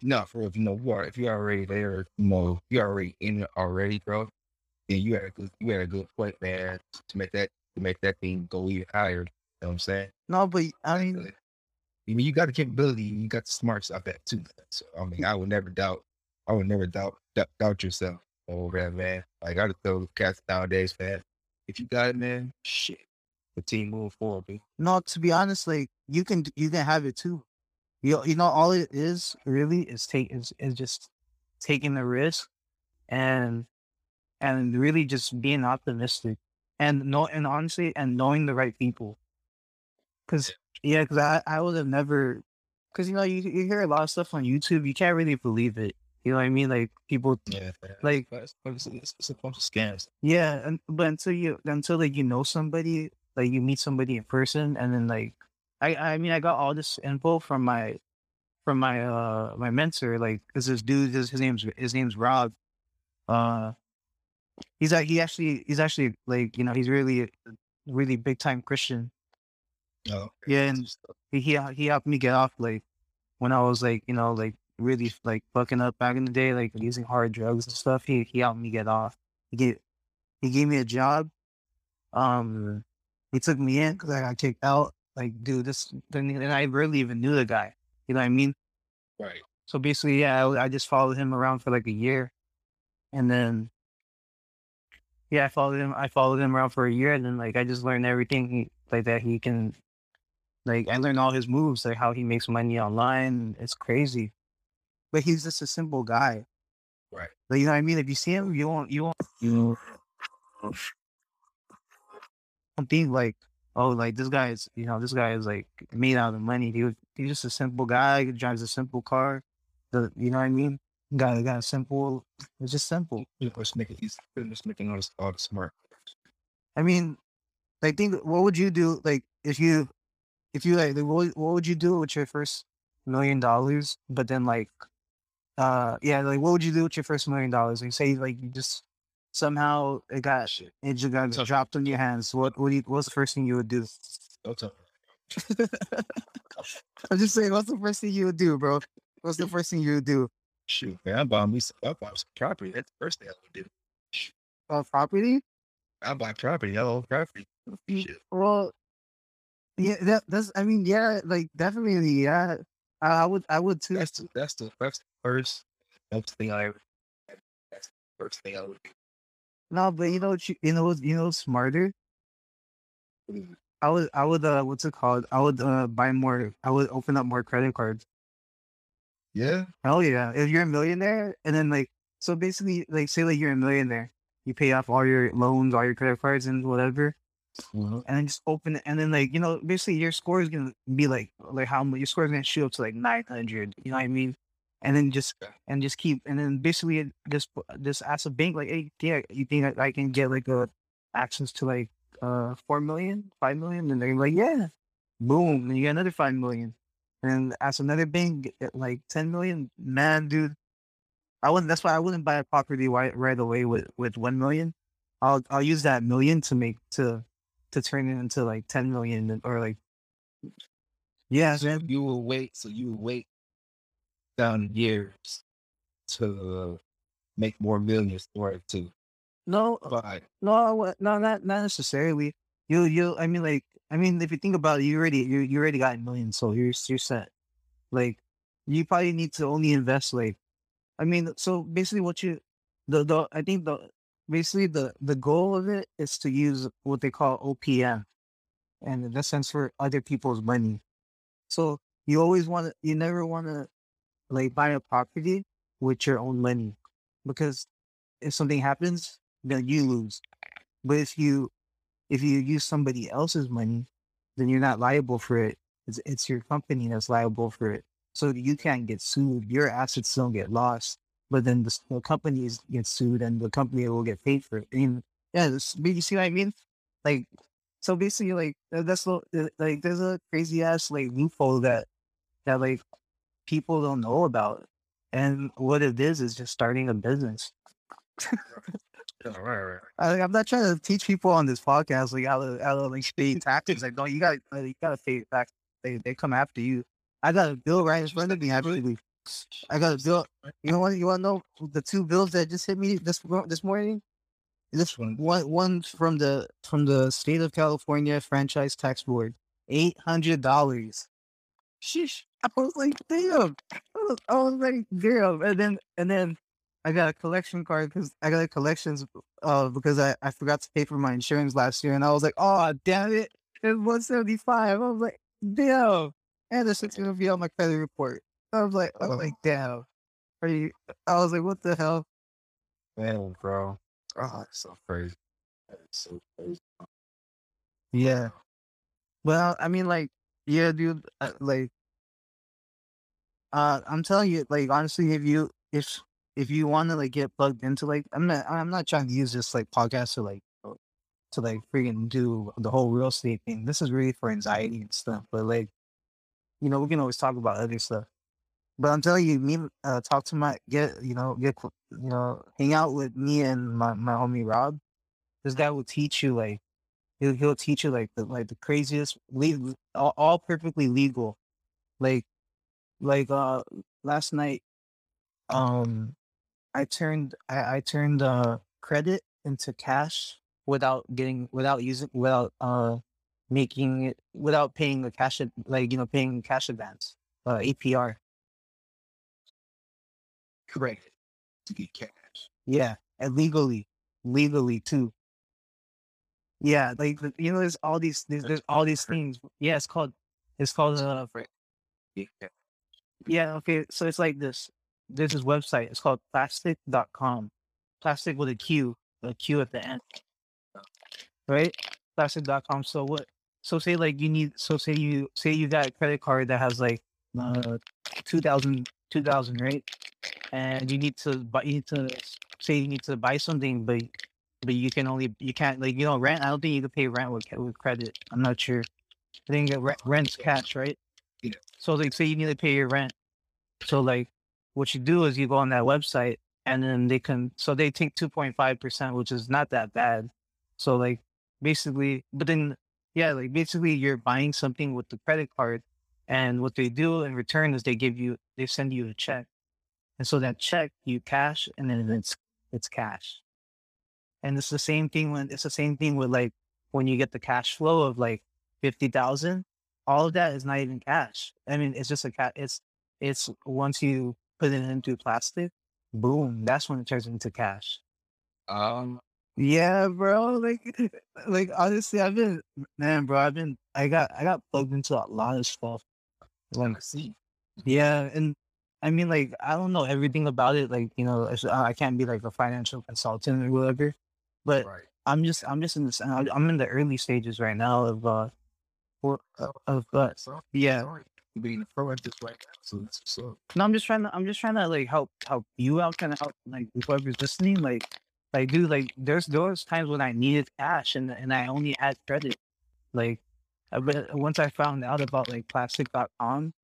No, for. If you know what if you're already there, you know, you're already in it already, bro. Then you had a good, you had a good point, man, to make that, to make that thing go even higher. You know what I'm saying? No, but I mean, I mean, you got the capability, you got the smarts. I bet too. So I mean, I would never doubt. I would never doubt doubt, doubt yourself over that, man. Like I just tell the cats nowadays, man. If you got it, man, shit. The team move forward, man. No, to be honest, like you can you can have it too. You you know all it is really is take is, is just taking the risk and and really just being optimistic and know and honestly and knowing the right people. Cause yeah, cause I I would have never, cause you know you you hear a lot of stuff on YouTube, you can't really believe it. You know what I mean? Like people Yeah, like it's, it's, it's, it's a bunch of scams. yeah, and but until you until like you know somebody, like you meet somebody in person, and then like I I mean I got all this info from my from my uh my mentor, like cause this dude his, his name's his name's Rob. Uh, he's like he actually he's actually like you know he's really a really big time Christian. Oh, Yeah, and he he he helped me get off like when I was like you know like really like fucking up back in the day, like using hard drugs and stuff. He he helped me get off. He gave he gave me a job. Um, he took me in because I got kicked out. Like, dude, this and I barely even knew the guy. You know what I mean? right. So basically, yeah, I, I just followed him around for like a year, and then yeah, I followed him. I followed him around for a year, and then like I just learned everything he, like that he can. Like I learned all his moves, like how he makes money online. It's crazy, but he's just a simple guy. Right. Like you know what I mean? If you see him, you won't, you won't, you don't think like, oh, like this guy is, you know, this guy is like made out of money. He was, he's just a simple guy. He drives a simple car. The, you know what I mean? Got it, got a simple. It's just simple. He was making he's just making this all smart. I mean, I think what would you do like if you if you like what what would you do with your first million dollars? But then like uh yeah, like what would you do with your first million dollars? Like say like you just somehow it got Shit. it just got Tough. dropped on your hands. What what do you, what's the first thing you would do? *laughs* I'm just saying, what's the first thing you would do, bro? What's the first thing you would do? Shoot, man, I bought me some, I bought some property. That's the first thing I would do. Uh, property? I buy property. I own property. Shit. Well, yeah, that that's. I mean, yeah, like definitely, yeah. I, I would, I would too. That's the that's the that's the first first thing I ever. That's the first thing I would do. No, but you know, what you, you know, you know, smarter. Mm. I would, I would, uh, what's it called? I would uh buy more. I would open up more credit cards. Yeah. Hell yeah! If you're a millionaire, and then like, so basically, like, say like you're a millionaire, you pay off all your loans, all your credit cards, and whatever, Mhm. and then just open it, and then like, you know, basically your score is gonna be like, like how much your score is gonna shoot up to like nine hundred. You know what I mean? And then just Okay. and just keep, and then basically just just ask a bank like, hey, yeah, you think I, I can get like a access to like uh four million, five million, and they're like, yeah, boom, and you get another five million, and as another bank eh, eh, like ten million. Man, dude, I wouldn't. That's why I wouldn't buy a property right, right away with with one million. I'll I'll use that million to make to to turn it into like ten million or like yeah, So man. you will wait. So you will wait down years to make more millions or to No, uh, buy. no, no, not not necessarily. You you. I mean, like, I mean, if you think about it, you already you you already got a million, so you're you're set. Like, you probably need to only invest like, I mean, so basically, what you the the I think the basically the the goal of it is to use what they call OPM, and that sense for other people's money. So you always want to, you never want to like buy a property with your own money, because if something happens, then you lose. But if you if you use somebody else's money, then you're not liable for it. It's it's your company that's liable for it. So you can't get sued. Your assets don't get lost, but then the, the companies get sued, and the company will get paid for it. And yeah, this, you see what I mean? Like, so basically, like that's like there's a crazy ass like loophole that that like people don't know about, and what it is is just starting a business. *laughs* Yeah, right, right. I, I'm not trying to teach people on this podcast like how to, how to like pay tactics. Like, no, you got to you got to pay tax. They they come after you. I got a bill right in front of me. Actually, I got a bill. You know what? You want to know the two bills that just hit me this this morning? This one, one one from the from the state of California franchise tax board, eight hundred dollars. Sheesh! I was like, damn. I was, I was like, damn. And then and then I got a collection card because I got a collections uh because I, I forgot to pay for my insurance last year and I was like, oh damn it, it's one seventy five. I was like, damn, and this is gonna be on my credit report. I was like, I was Oh. like, damn. Are you? I was like, what the hell? Man, bro. Oh, it's so crazy. It's so crazy. Yeah. Well, I mean, like, yeah, dude. uh, Like, uh, I'm telling you, like, honestly, if you if if you want to like get plugged into like, I'm not I'm not trying to use this like podcast to like uh, to like freaking do the whole real estate thing. This is really for anxiety and stuff. But like, you know, we can always talk about other stuff. But I'm telling you, me uh, talk to my get you know get you know hang out with me and my my homie Rob. This guy will teach you like he'll he'll teach you like the like the craziest legal all, all perfectly legal like like uh last night um i turned i, I turned uh credit into cash without getting without using without uh making it without paying a cash like you know paying cash advance uh apr Correct. To get cash. yeah and legally legally too Yeah, like the- you know, there's all these there's, there's all these things. Yeah, it's called it's called uh Yeah. yeah, okay. So it's like this. There's this website. It's called plastiq.com. Plastic with a Q, a Q at the end. Right? Plastiq.com. So what so say like you need so say you say you got a credit card that has like uh 2000 2000, right? And you need to buy you need to say you need to buy something but but you can only you can't like you know rent. I don't think you can pay rent with with credit. I'm not sure. I think rent's cash, right? Yeah. So like say you need to pay your rent. So like what you do is you go on that website and then they can so they take two point five percent, which is not that bad. So like basically, but then yeah, like basically you're buying something with the credit card, and what they do in return is they give you they send you a check, and so that check you cash and then it's it's cash. And it's the same thing when it's the same thing with like when you get the cash flow of like fifty thousand, all of that is not even cash. I mean, it's just a cat. It's it's once you put it into Plastiq, boom, that's when it turns into cash. Um, Yeah, bro. Like, *laughs* like honestly, I've been man, bro. I've been I got I got plugged into a lot of stuff. Like, see. yeah, and I mean, like, I don't know everything about it. Like, you know, I can't be like a financial consultant or whatever. But Right. I'm just I'm just in this. I'm in the early stages right now of uh, for, of uh, yeah. Being a pro at this right now. So that's what's up. No, I'm just trying to. I'm just trying to like help help you out, kind of help like whoever's listening. Like, like dude, like there's those times when I needed cash and and I only had credit. Like, uh, but once I found out about like plastiq.com,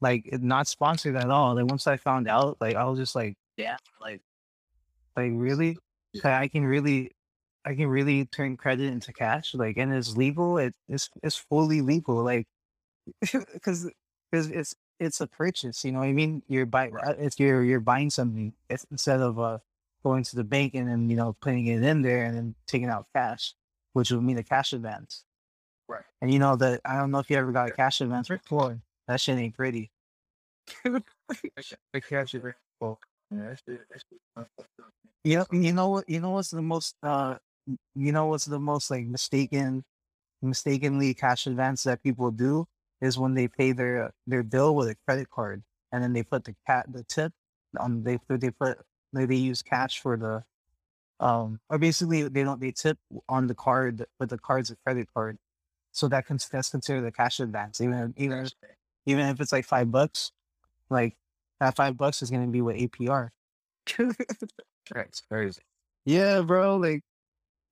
like not sponsored at all. Like once I found out, like I was just like, yeah, like, like really, Yeah. Like, I can really, I can really turn credit into cash. Like, and it's legal. It, it's it's fully legal. Like, *laughs* because because it's it's a purchase. You know what I mean? You're buying Right. it's you're you're buying something it's, instead of uh going to the bank and then you know putting it in there and then taking out cash, which would mean a cash advance. Right. And you know that I don't know if you ever got a cash advance before. That shit ain't pretty. *laughs* Catch *laughs* it. Well, yeah, that's it. That's it. You know, you know what? You know what's the most? Uh, you know what's the most like mistaken, mistakenly cash advance that people do is when they pay their their bill with a credit card and then they put the cat the tip on they they put they, they use cash for the um or basically they don't they tip on the card but the card's a credit card so that can that's considered a cash advance even even even if it's like five bucks like that five bucks is gonna be with APR. *laughs* That's crazy. Yeah, bro. Like,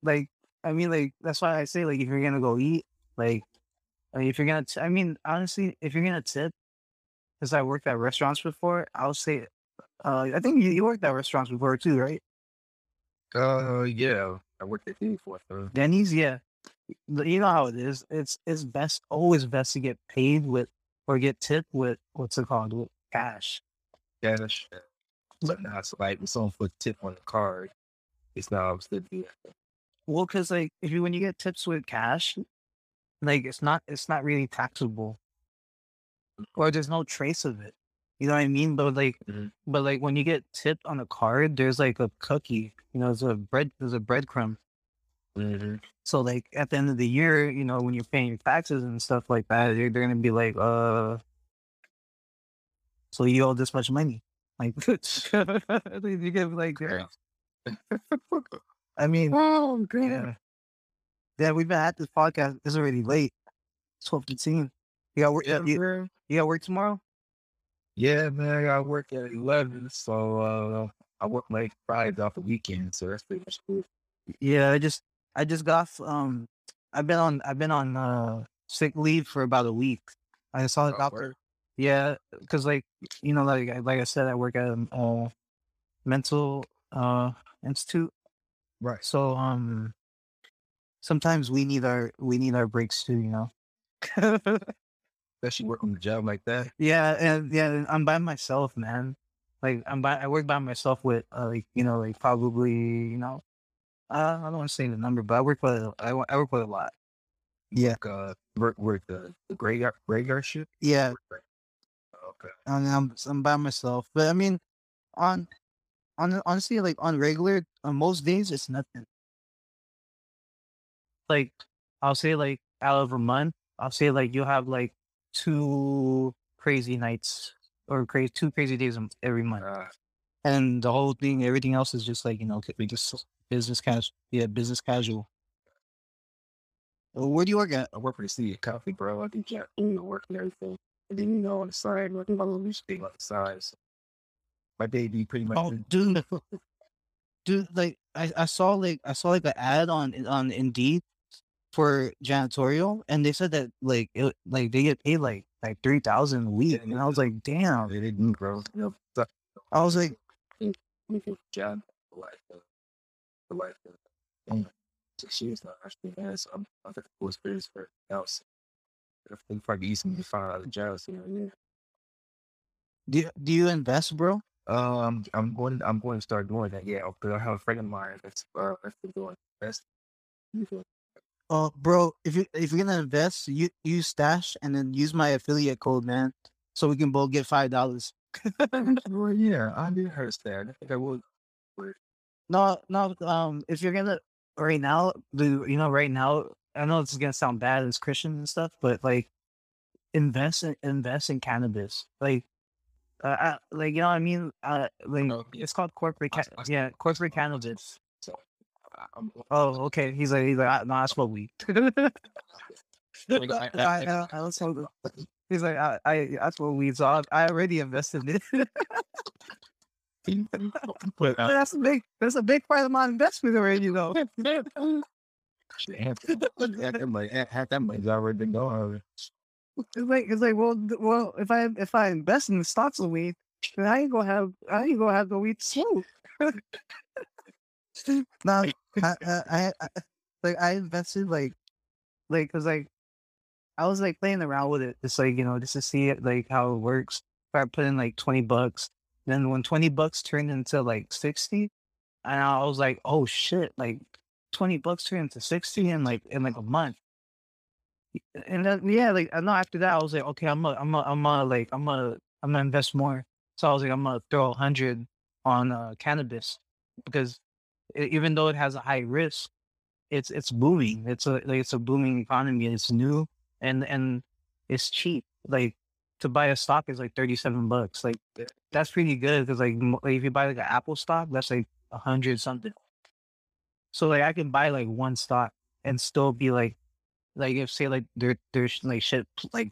like I mean, like that's why I say like if you're gonna go eat, like, I mean, if you're gonna, t- I mean, honestly, if you're gonna tip, because I worked at restaurants before, I'll say, uh, I think you, you worked at restaurants before too, right? Uh, yeah. I worked at D for so Denny's, yeah. You know how it is. It's it's best always best to get paid with or get tipped with what's it called with cash. cash. But now it's like it's on for tip on the card. It's not obviously. Well, because like if you when you get tips with cash, like it's not it's not really taxable, or there's no trace of it. You know what I mean? But like, Mhm. but like when you get tipped on a card, there's like a cookie. You know, there's a bread there's a breadcrumb. Mm-hmm. So like at the end of the year, you know, when you're paying your taxes and stuff like that, they're, they're gonna be like, uh, so you owe this much money. Like *laughs* you get like, Crazy. *laughs* I mean, Oh, yeah. Yeah, we've been at this podcast. It's already late. Twelve fifteen. You got work. Yeah, you, you got work tomorrow. Yeah, man. I got work at eleven, so uh, I work like Fridays off the weekend, so that's pretty much cool. Yeah, I just I just got um I've been on I've been on uh sick leave for about a week. I saw the Oh, doctor. word. Yeah, because like you know like I- like I said I work at a uh, mental uh institute. Right. So um sometimes we need our we need our breaks too. You know. *laughs* Especially working on the job like that. Yeah, and yeah, I'm by myself, man. Like I'm by I work by myself with uh, like you know like probably you know uh, I don't want to say the number, but I work with a- I, I work with a lot. Yeah, Work, uh, work, work the the graveyard graveyard shift. yeah, Okay. and I'm I'm by myself. But I mean, on on honestly like on regular on most days it's nothing. Like I'll say like out of a month, I'll say like you'll have like two crazy nights or crazy two crazy days every month, Uh, and the whole thing, everything else is just like you know, we just business casual. Yeah, business casual. Where do you work at? I work for the city of Coffee, bro. I do jet, you know, work and everything. And then, you know, on the side, working my little music thing on the side. So my be pretty much. Oh, dude, *laughs* dude, like I, I saw like I saw like an ad on on Indeed for janitorial, and they said that like it like they get paid like like three thousand a week, and I was like, damn. They didn't grow. I was like, let me get a job. For like, uh, for like, uh, um, six years now. Actually, man. So I'm, I think cool experience for else. I think probably easy to find out the jobs. Yeah. do you, do you invest, bro? Um, I'm going. I'm going to start doing that. Yeah, because I have a friend of mine that's uh that's been doing best. Uh, bro, if you if you're gonna invest, you use stash and then use my affiliate code, man, so we can both get five dollars. *laughs* well, yeah, I did heard that. I think I would. No, no. Um, if you're gonna right now, you know right now, I know this is gonna sound bad as Christian and stuff, but like invest in invest in cannabis, like. Uh, I, like you know what I mean? Uh, like Oh, yeah. it's called corporate, I- ca- I- yeah, corporate cannabis. So, I- I'm. Oh, okay. He's like, he's like, I, no, I smoke weed. *laughs* I- I, I- I, I, I don't smoke. He's like, I, I, I smoke weed, so I, I already invested in it. *laughs* *laughs* But uh, that's a big, that's a big part of my investment already, you know. shit, half, half that money, half half that money's already been gone. It's like, it's like, well, well, if I, if I invest in the stocks of weed, then I ain't gonna have, I ain't gonna have the weed to smoke. now, I, I, I, like, I invested like, like, cause like, I was like playing around with it, just like you know, just to see it, like how it works. If I put in like twenty bucks, then when twenty bucks turned into like sixty, and I was like, oh shit, like twenty bucks turned into sixty in like in like a month. And then yeah, like I know after that I was like, okay, I'm gonna, I'm gonna, I'm gonna like, I'm gonna, I'm gonna invest more. So I was like, I'm gonna throw a hundred on uh, cannabis because even though it has a high risk, it's it's booming. It's a like it's a booming economy. It's new and and it's cheap. Like to buy a stock is like thirty seven bucks. Like eh, that's pretty good because like, like if you buy like an Apple stock, that's like a hundred something. So like I can buy like one stock and still be like, like if say like there there's like shit like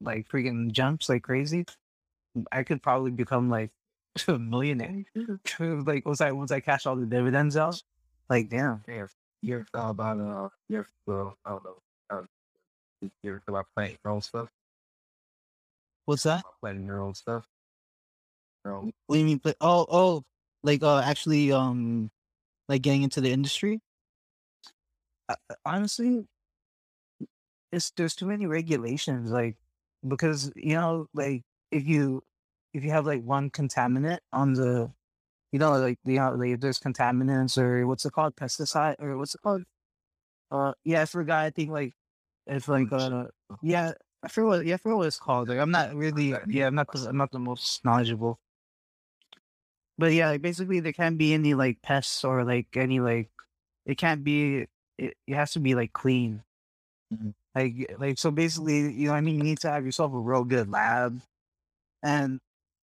like freaking jumps like crazy, I could probably become like a millionaire. like once I once I cash all the dividends out, like damn. Yeah, you ever thought about uh, you ever, well, I don't know, you ever thought about planting your own stuff? What's that? Planting your own stuff. Your own, What do you mean? Play? Oh, oh, like uh, actually, um, like getting into the industry. Uh, honestly, it's there's too many regulations. Like because you know, like if you if you have like one contaminant on the, you know, like you know, like if there's contaminants or what's it called, pesticide or what's it called? Uh, yeah, I forgot. I think like if like uh, yeah, I forget what yeah, I forget what it's called. Like I'm not really yeah, I'm not the, I'm not the most knowledgeable. But yeah, like basically there can't be any like pests or like any like it can't be it, it has to be like clean. Mhm. Like like so basically, you know what I mean, you need to have yourself a real good lab. And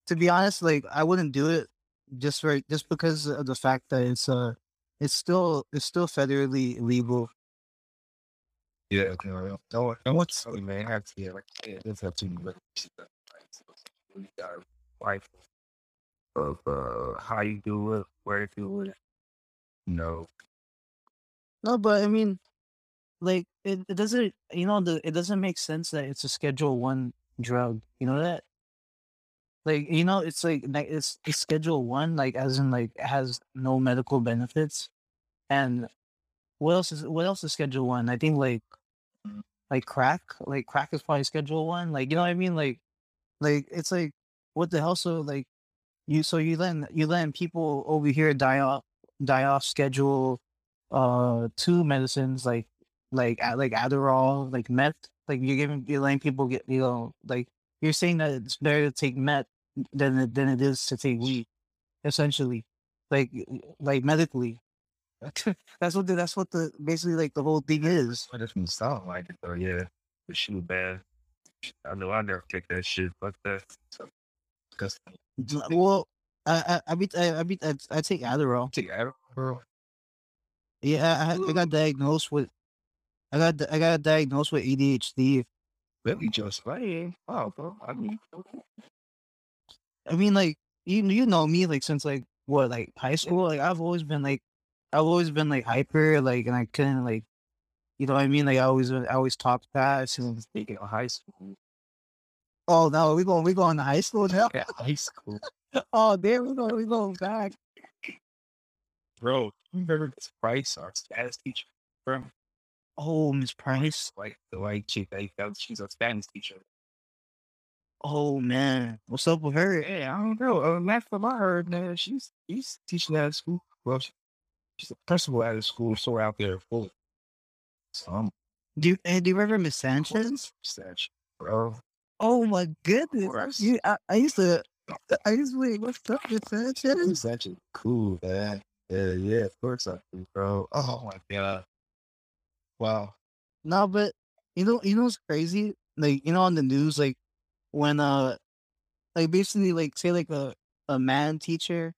to be honest, like I wouldn't do it just for just because of the fact that it's uh it's still it's still federally illegal. yeah, okay, well, no, no, what's man, I have to, yeah, like, yeah, that's up to you, but like, so, you got a wife of uh, how you do it, where you do it, No. No, but I mean, like it, it doesn't you know the it doesn't make sense that it's a Schedule One drug. You know that? Like you know, it's like it's it's Schedule One, like as in like has no medical benefits. And what else is what else is Schedule One? I think like like crack, like crack is probably Schedule One. Like you know what I mean? Like like it's like what the hell? So like you so you letting you letting people over here die off die off schedule uh two medicines like like like Adderall, like meth. Like you're giving you're letting people get you know like you're saying that it's better to take meth than it, than it is to take weed, essentially, like like medically. *laughs* that's what the, that's what the basically like the whole thing is. But it sound like it though, yeah. But she was bad. I know I never take that shit. Fuck that. So, Cause Well, I I I beat I I beat I, I take Adderall. take Adderall, bro. Yeah, I, I I got diagnosed with I got I got diagnosed with ADHD. Really just like, wow, bro. I mean, I mean, like you you know me like since like what like high school. Like I've always been like I've always been like hyper like and I couldn't like you know what I mean. Like I always I always talk fast and speaking of high school, oh no we going we going to high school now. yeah, high school, *laughs* Oh damn we going we going back. bro. You remember Miss Price, our Spanish teacher, bro? Oh Miss Price. Like the white chick that you felt she's a Spanish teacher. Oh man, what's up with her? Yeah, I don't know. Uh, last time I heard, man, she's she's teaching at a school. Well, she, she's a principal at a school, so out there full. So Do you, hey, do you remember Miss Sanchez? such, bro. Oh my goodness. You, I, I used to, I used to wait, what's up, Miss Sanchez? It's actually cool, man. Yeah, yeah, of course I do, bro. Oh my god. Wow. No, but you know, you know what's crazy? Like, you know, on the news, like when, uh, like basically, like say, like a a man teacher,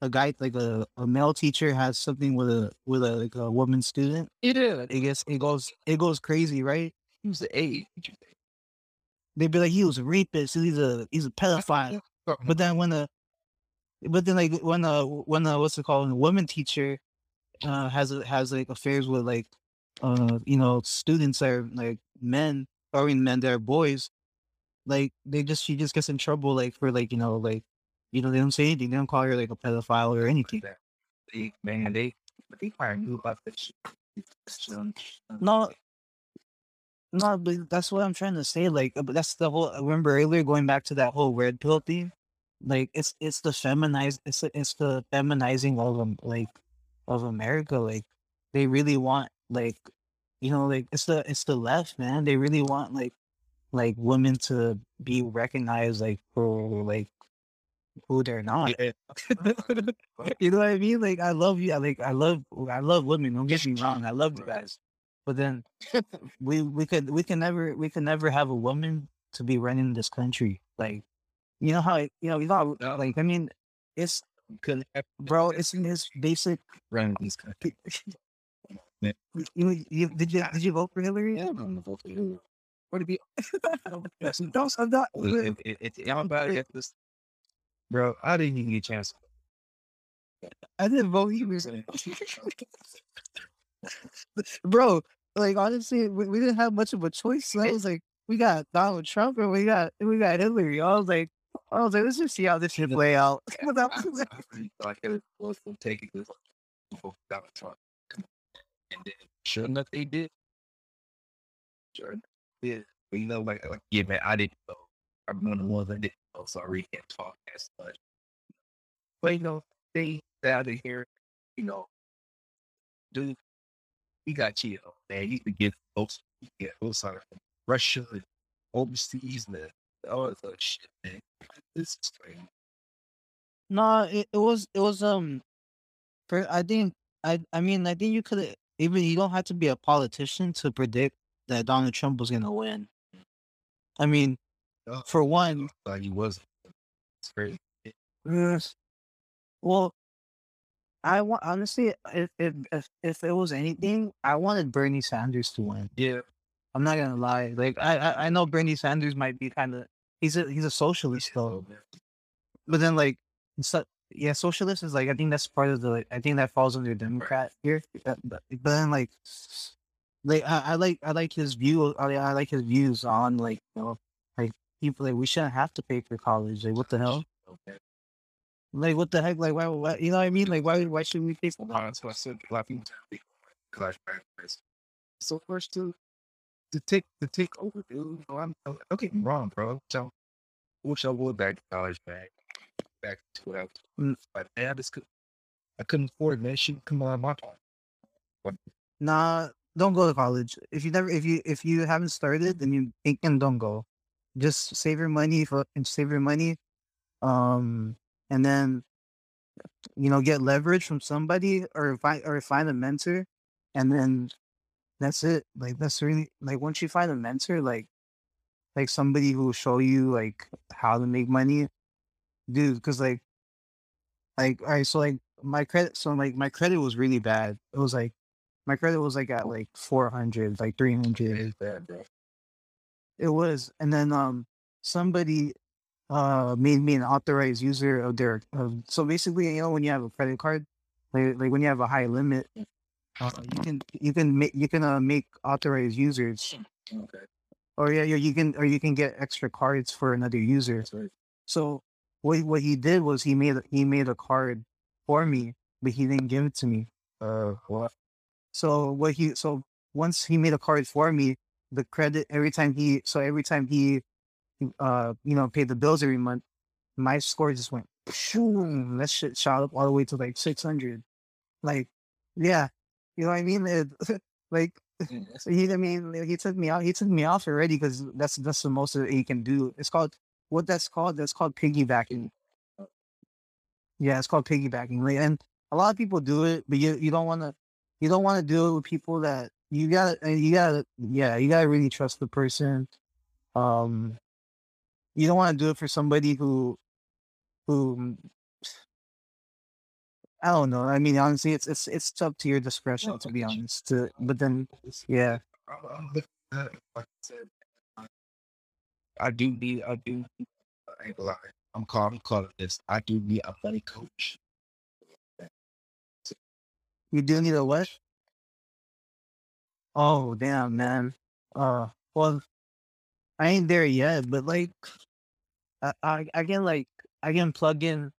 a guy, like a, a male teacher has something with a with a like a woman student. It is. It gets it goes it goes crazy, right? He was the A. They'd be like, he was a rapist, he's a he's a pedophile. But then when a, but then like when a when a what's it called? A woman teacher, uh, has a, has like affairs with like, uh, you know, students that are like men or I mean men that are boys, like they just she just gets in trouble like for like you know like, you know they don't say anything. They don't call her like a pedophile or anything. They, man, they, but they probably knew about this shit. No. No, but that's what I'm trying to say. Like, uh, but that's the whole. I remember earlier going back to that whole red pill thing. Like, it's it's the feminized. It's it's the feminizing of them. like of America. Like, they really want like, you know, like it's the it's the left, man. They really want like like women to be recognized like for like who they're not. Yeah. *laughs* you know what I mean? Like I love you. I like I love I love women. Don't get me wrong. I love you guys. But then *laughs* we we could we can never we can never have a woman to be running this country. Like you know how you know you know No. like I mean it's bro it's in his basic. run this country. *laughs* You, you, did you did you vote for Hillary? Yeah, I'm vote for you. What to be? No, I'm not. It, it, it, it, I'm about to get this. Bro, I didn't even get a chance. *laughs* I didn't vote either. *laughs* bro, like honestly, we, we didn't have much of a choice. So I was like, we got Donald Trump and we got we got Hillary. I was like, I was like, let's just see how this shit play out. *laughs* That was- like it was take it because Donald Trump. And then sure enough, they did. Sure But you know, like, like yeah, man, I didn't know. I'm one of the ones that didn't know, so I really can't talk as much. But you know, they out of here, you know, dude, we got on, man. You could get folks, get folks out from Russia overseas and all that shit, man. This is crazy. no, it, it was it was um, for I think I I mean I think you could even you don't have to be a politician to predict that Donald Trump was gonna win. I mean, Oh. for one, Like he was. It's. Yes. Well, I want honestly, if, if if if it was anything, I wanted Bernie Sanders to win. Yeah. I'm not gonna lie. Like I I, I know Bernie Sanders might be kind of he's a he's a socialist though, but then like so, yeah, socialist is like I think that's part of the like, I think that falls under Democrat here. But, but but then like like I, I like I like his view. I, I like his views on like you know like people like we shouldn't have to pay for college. Like what the hell? Okay. Like what the heck? Like why? why you know what I mean? Like why? Why should we pay for that? That's I said. A lot of people think Clash Paradise. So first to to take to take over, dude. You know, I'm don't get me wrong, bro. So wish I would back to college back back to what I was Mm. but man, I just could I couldn't afford it, man. She come on my time. Nah, don't go to college. If you never, if you if you haven't started, then you thinking don't go. Just save your money for and save your money, um, and then you know, get leverage from somebody or find or find a mentor, and then that's it. Like that's really like once you find a mentor, like like somebody who will show you like how to make money, dude. Because like like all right, so like my credit, so like my credit was really bad. It was like my credit was like at like four hundred, like three hundred. It's bad, bro. It was, and then um somebody uh made me an authorized user of their. Of, so basically, you know, when you have a credit card, like like when you have a high limit, uh, you can you can make you can uh, make authorized users, Okay. or yeah, yeah, you can or you can get extra cards for another user. That's right. So what what he did was he made he made a card for me, but he didn't give it to me. Uh, what? So what he so once he made a card for me, the credit every time he so every time he uh you know paid the bills every month, my score just went shoom, that shit shot up all the way to like six hundred. Like, yeah. You know what I mean? It, *laughs* like Yeah, that's- *laughs* he I mean he took me out he took me off already because that's that's the most that he can do. It's called what that's called, that's called piggybacking. Yeah, it's called piggybacking. Like, and a lot of people do it, but you you don't want to you don't want to do it with people that you gotta uh, you gotta yeah you gotta really trust the person. Um, you don't want to do it for somebody who who I don't know. I mean, honestly, it's it's it's up to your discretion to be honest. To, but then yeah, I do need, I do, I ain't lie. I'm calling, I'm calling this. I do need a money coach. You do need a what? Oh damn, man. Uh, well, I ain't there yet, but like, I I, I can like I can plug in,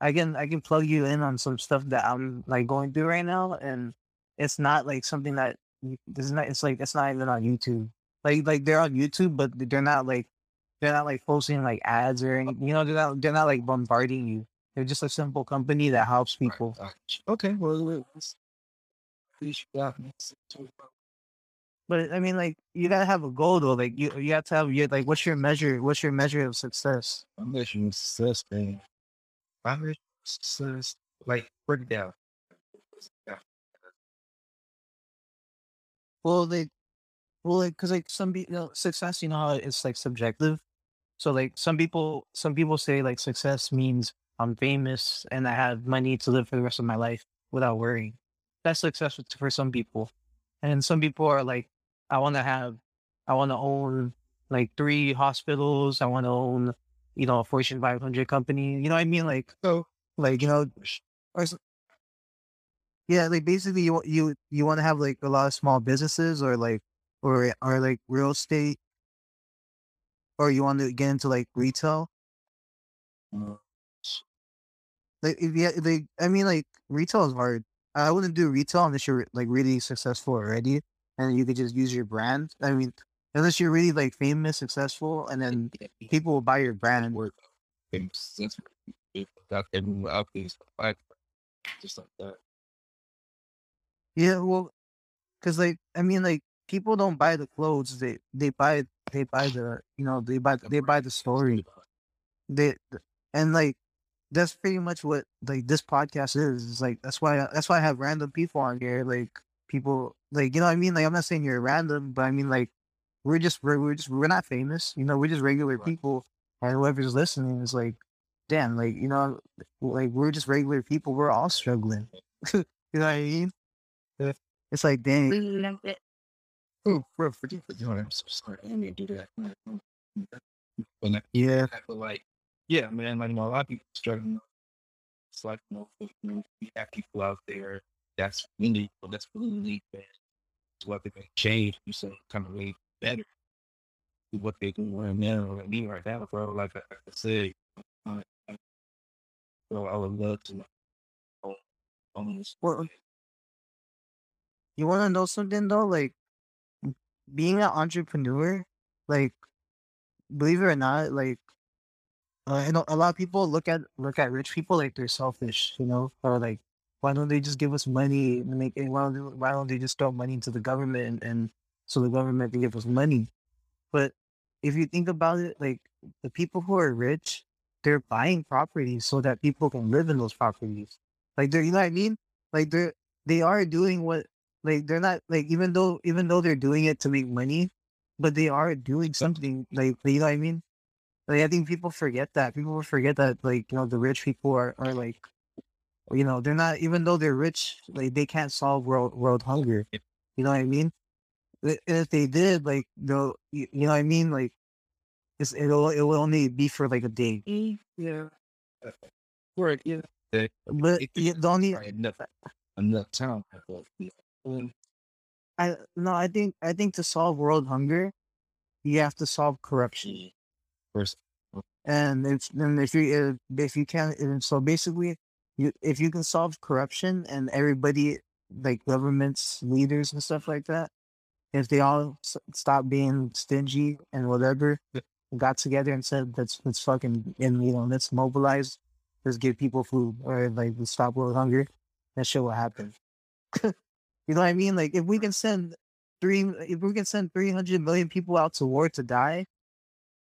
I can I can plug you in on some stuff that I'm like going through right now, and it's not like something that this is not. It's like it's not even on YouTube. Like like they're on YouTube, but they're not like they're not like posting like ads or anything. You know, they're not they're not like bombarding you. They're just a simple company that helps people. You. Okay, well, well, let's- please, you got me. But I mean, like you gotta have a goal though. Like you, you have to have your like, what's your measure? What's your measure of success? I'm measuring success, man. My measure success, like, break it down. Yeah. Well, like, well, like, cause like some people, you know, success, you know, how it's like subjective. So like some people, some people say like success means I'm famous and I have money to live for the rest of my life without worrying. That's success for- some people, and some people are like, I want to have, I want to own like three hospitals. I want to own, you know, a Fortune 500 company. You know what I mean? Like, So, like you know, or yeah, like basically you you you want to have like a lot of small businesses or like or or like real estate, or you want to get into like retail. uh, Like you like, I mean like retail is hard. I wouldn't do retail unless you're like really successful already, and you could just use your brand. I mean, unless you're really like famous, successful, and then people will buy your brand. And work. Just like that. Yeah, well, because like I mean, like people don't buy the clothes; they they buy they buy the you know they buy they buy the story. They and like that's pretty much what like this podcast is. It's like that's why that's why I have random people on here. Like people like you know what I mean. Like I'm not saying you're random, but I mean like we're just we're, we're just we're not famous. You know, we're just regular Right. people, and whoever's listening is like, damn, like you know, like we're just regular people. We're all struggling. *laughs* you know what I mean? Yeah. It's like dang. Oh, bro, forgive me. I'm so sorry. I didn't do that. But like, Yeah. I feel like, yeah, man, like, you know, a lot of people struggling. It's like, you know, we have people out there that's really, that's really bad. It's what they can change, you say, kind of way better. What they can learn now, like me right now, bro. Like I, I said, I, I, bro, I would love to. On this. Well, you want to know something though? Like being an entrepreneur, like believe it or not, like uh, know, a lot of people look at look at rich people like they're selfish, you know, or like why don't they just give us money and make? Why don't they, why don't they just throw money into the government and, and so the government can give us money? But if you think about it, like the people who are rich, they're buying properties so that people can live in those properties. Like they're you know what I mean? Like they're they are doing what like they're not like even though even though they're doing it to make money, but they are doing something like you know what I mean? Like I think people forget that. People forget that like, you know, the rich people are, are like you know, they're not even though they're rich, like they can't solve world world hunger. You know what I mean? And if they did, like they'll you, you know what I mean? Like it's, it'll it will only be for like a day. Yeah. Right. Yeah. But It- you, the only enough enough time. Um, I no, I think I think to solve world hunger, you have to solve corruption. First, And if then if you if, if you can so basically you if you can solve corruption and everybody like governments leaders and stuff like that, if they all s- stop being stingy and whatever, got together and said let's let's fucking and you know let's mobilize, let's give people food or like let's stop world hunger, that shit will happen. *laughs* you know what I mean? Like if we can send three if we can send three hundred million people out to war to die,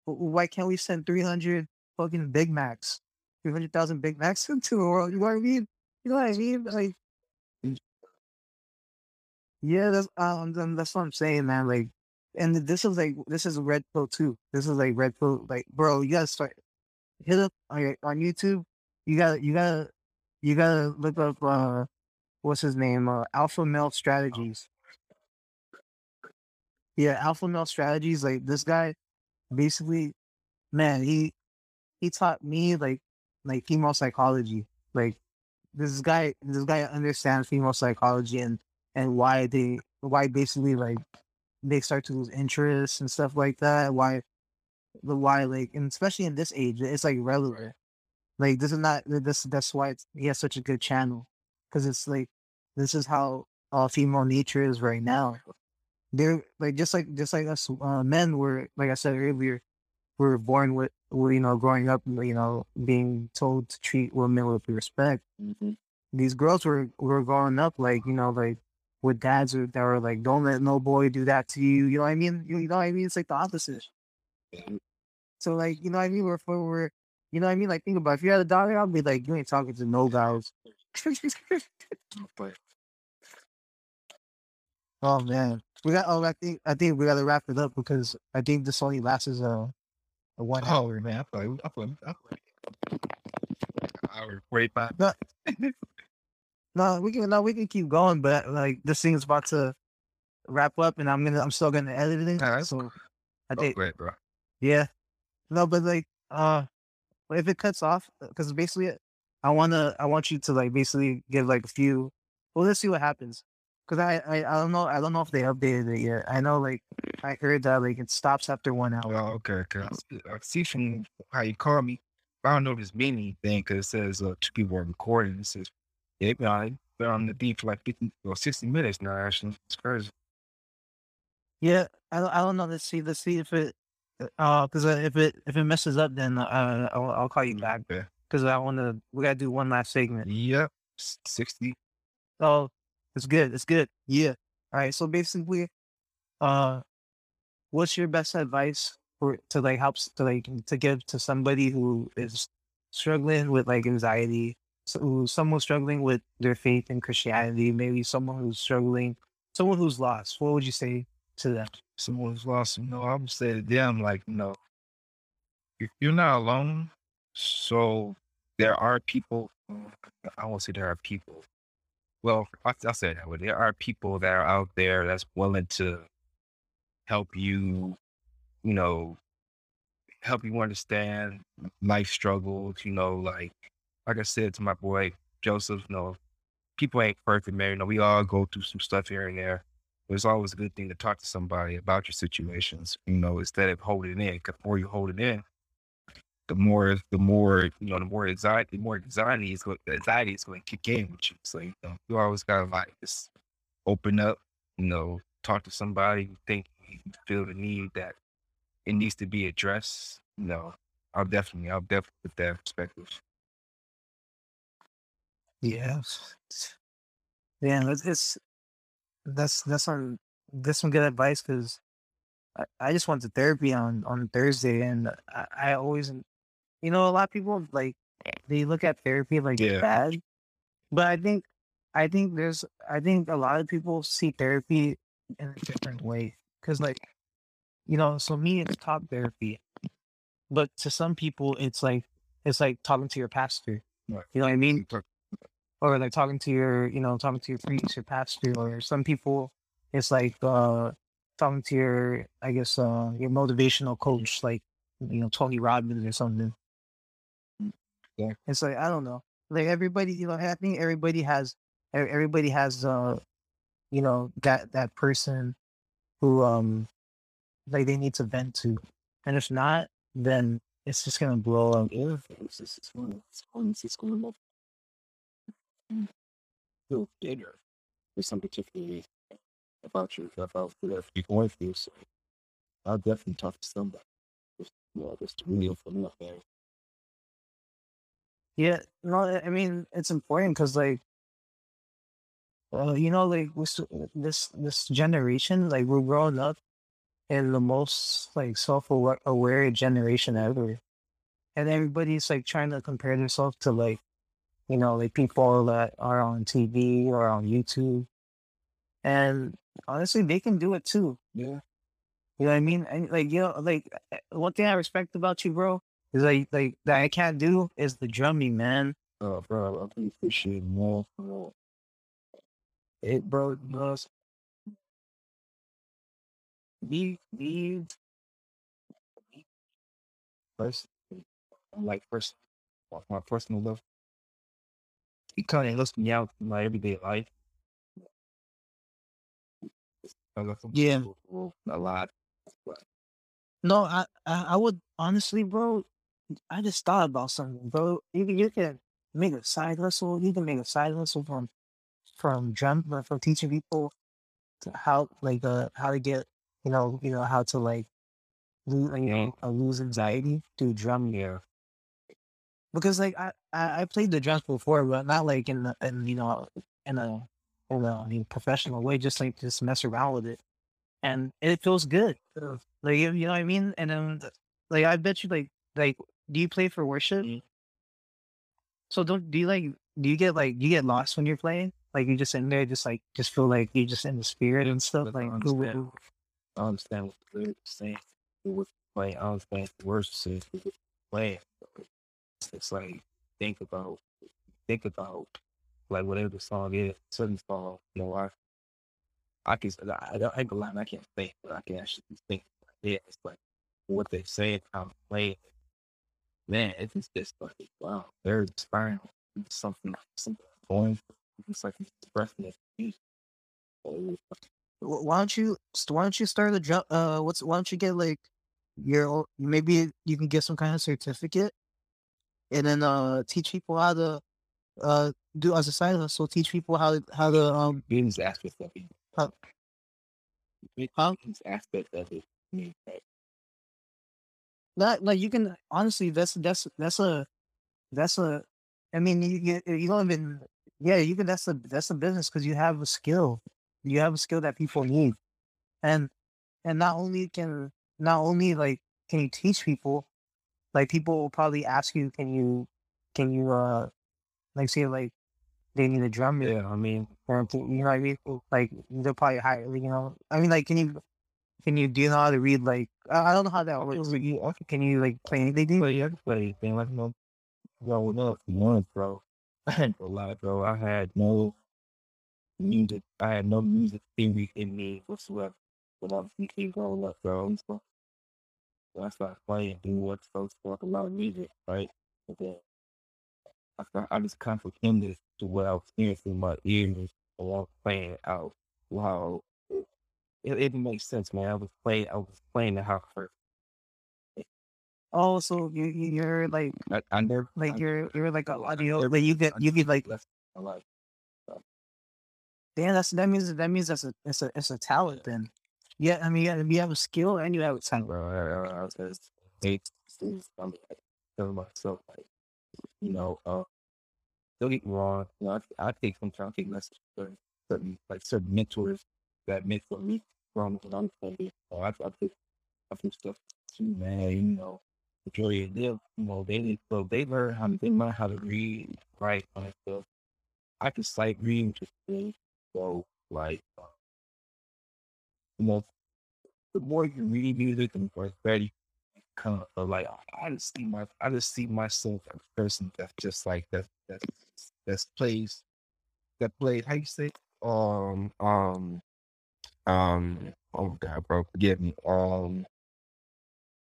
why can't we send 300 fucking Big Macs? 300,000 Big Macs *laughs* into the world. You know what I mean? You know what I mean? Like, yeah, that's, um, that's what I'm saying, man. Like, and this is like, this is Red Pill too. This is like Red Pill. Like, bro, you gotta start, hit up on, on YouTube. You gotta, you gotta, you gotta look up, uh, what's his name? Uh, Alpha Male Strategies. Yeah, Alpha Male Strategies. Like, this guy, basically man he he taught me like like female psychology. Like this guy this guy understands female psychology and and why they why basically like they start to lose interest and stuff like that why the why like and especially in this age it's like relevant. Like this is not this that's why he has such a good channel because it's like this is how uh female nature is right now they're like just like just like us uh, men were like i said earlier we're born with we you know growing up you know being told to treat women with respect. These girls were were growing up like you know like with dads who- that were like don't let no boy do that to you you know what i mean? You, you know what i mean? It's like the opposite. So like you know what i mean? We're, we're, we're you know what i mean? Like think about it. if you had a daughter I'd be like you ain't talking to no guys *laughs* but oh man we got oh i think i think we gotta wrap it up because i think this only lasts a, a one oh hour man, I feel I feel hour forty five. No, we can no, we can keep going, but like this thing is about to wrap up, and I'm gonna I'm still gonna edit it. Alright. So I Oh, think go ahead, bro. yeah, no, but like uh, if it cuts off, because basically I wanna I want you to like basically give like a few. Well, let's see what happens. Cause I, I I don't know I don't know if they updated it yet. I know like I heard that like it stops after one hour. Well, okay, okay. I see, from how you call me. I don't know if it's meaning anything because it says uh, two people are recording. It says, yeah, they've been on, the beat for like 50 or 60 minutes now, actually. It's crazy. Yeah, I don't I don't know. Let's see let's see if it uh because if it if it messes up then uh I'll, I'll call you back Okay. because I want to we gotta do one last segment. Yep. 60. So it's good. It's good. Yeah. All right. So basically, uh, what's your best advice for to like helps to like to give to somebody who is struggling with like anxiety, so who someone struggling with their faith in Christianity, maybe someone who's struggling, someone who's lost. What would you say to them? Someone who's lost, know, I would say to them, like, no, you're not alone. So there are people, I won't say there are people. Well, I- I'll say that way. There are people that are out there that's willing to help you, you know, help you understand life struggles, you know, like like I said to my boy Joseph, you know, people ain't perfect, man. You know, we all go through some stuff here and there. It's always a good thing to talk to somebody about your situations, you know, instead of holding in. more you hold it in, the more the more you know, the more anxiety, the more anxiety is going anxiety is going to kick in with you. So you know, you always gotta like just open up, you know, talk to somebody you think you feel the need that it needs to be addressed. You know, I'll definitely, I'll definitely put that perspective. Yeah. Yeah, that's it's that's that's on that's some good advice because I, I just went to therapy on on Thursday and I, I always you know, a lot of people like they look at therapy like Yeah. bad, but I think, I think there's, I think a lot of people see therapy in a different way. Cause like, you know, so me, it's talk therapy, but to some people, it's like, it's like talking to your pastor. Right. You know what I mean? Or like talking to your, you know, talking to your priest, your pastor, or some people, it's like, uh, talking to your, I guess, uh, your motivational coach, like, you know, Tony Robbins or something. Yeah. It's like I don't know. Like everybody, you know, I think everybody has everybody has uh you know, that that person who um like they need to vent to. And if not, then it's just gonna blow up. Feel bigger. There's something particularly about you about whatever you're going through. So I'll definitely talk to somebody. Just, you know, just open up, man. Yeah, no, I mean it's important because like uh, you know, like this this generation, like we're growing up in the most like self aware generation ever, and everybody's like trying to compare themselves to like you know like people that are on TV or on YouTube, and honestly, they can do it too. Yeah. You know what I mean? And like you know, like uh, one thing I respect about you, bro, is like like that I can't do is the drumming, man. Oh, bro, I appreciate it more. It, bro, bro. Be be First, like first, my personal level, you kind of helps me out in my everyday life. Yeah. a lot. No, I, I I would honestly, bro. I just thought about something, bro. You can you can make a side hustle. You can make a side hustle from from drum uh, from teaching people to how like uh how to get you know you know how to like lose you know uh, lose anxiety through drumming. Yeah. because like I, I I played the drums before, but not like in the in you know in a in a I mean, professional way, just like just mess around with it, and it feels good. Like you you know what I mean. And then like I bet you like like do you play for worship? Mhm. So don't do you like do you get like do you get lost when you're playing? Like you just in there, just like just feel like you're just in the spirit and stuff. I Like ooh, understand. ooh. I understand what the saying. Play, I understand what the words are. Play. It's like think about think about like whatever the song is, certain song, you know, I I can I, I don't I ain't gonna lie, I can't think, but I can actually think yeah, it's like what they say, how they play it. Man, it's just this like wow, very inspiring. Something something going it's like expressing it. Oh, Why don't you why don't you start a drum? Uh, what's why don't you get like your maybe you can get some kind of certificate and then uh teach people how to uh do as a side hustle. Teach people how to how to um business aspect of it. how, Huh? Business aspect of it. Not like you can honestly that's that's that's a that's a I mean you you, you don't even yeah you can that's a that's a business because you have a skill. You have a skill that people need. And and not only can not only like can you teach people like people will probably ask you can you can you uh like say like they need a drummer. Yeah, I mean, you know what I mean? Like they'll probably hire you know I mean like can you can you do you know how to read like I, I don't know how that works you, can you like play anything play, I can play anything. Like, know, growing up, one, bro. *laughs* I ain't gonna lie, bro. I had no music. I had no music theory in me whatsoever. When I was growing up, bro. So I started playing, doing what folks talk about music, right? And then I start, I just this to what I was hearing through my ears while playing out. Wow. It, it makes sense, man. I was playing, I was playing it how it hurt. Oh, you you- you're like I, I never, like I- you're you're like a audio like you get you get like my life. damn that's that means that means that's a it's a it's a talent then. Yeah, I mean you have, you have a skill and you have a talent. bro. I, I, I was just things. I'm like telling myself like, you know, uh, don't get me wrong. You know, I, I take some time, I take lessons from certain like certain mentors that mentor me from when I'm playing. So I, I take I some stuff too, man. You know, majority of them, you know, they so they learn how to they learn how to read, write, and stuff. I can sight read just. So like, uh, know, the more you read music, the more better you become. So like, I- I just see my, I just see myself as a person that's just like that, that, that plays, that plays. How you say? Um, um, um. Oh God, bro, forgive me. Um.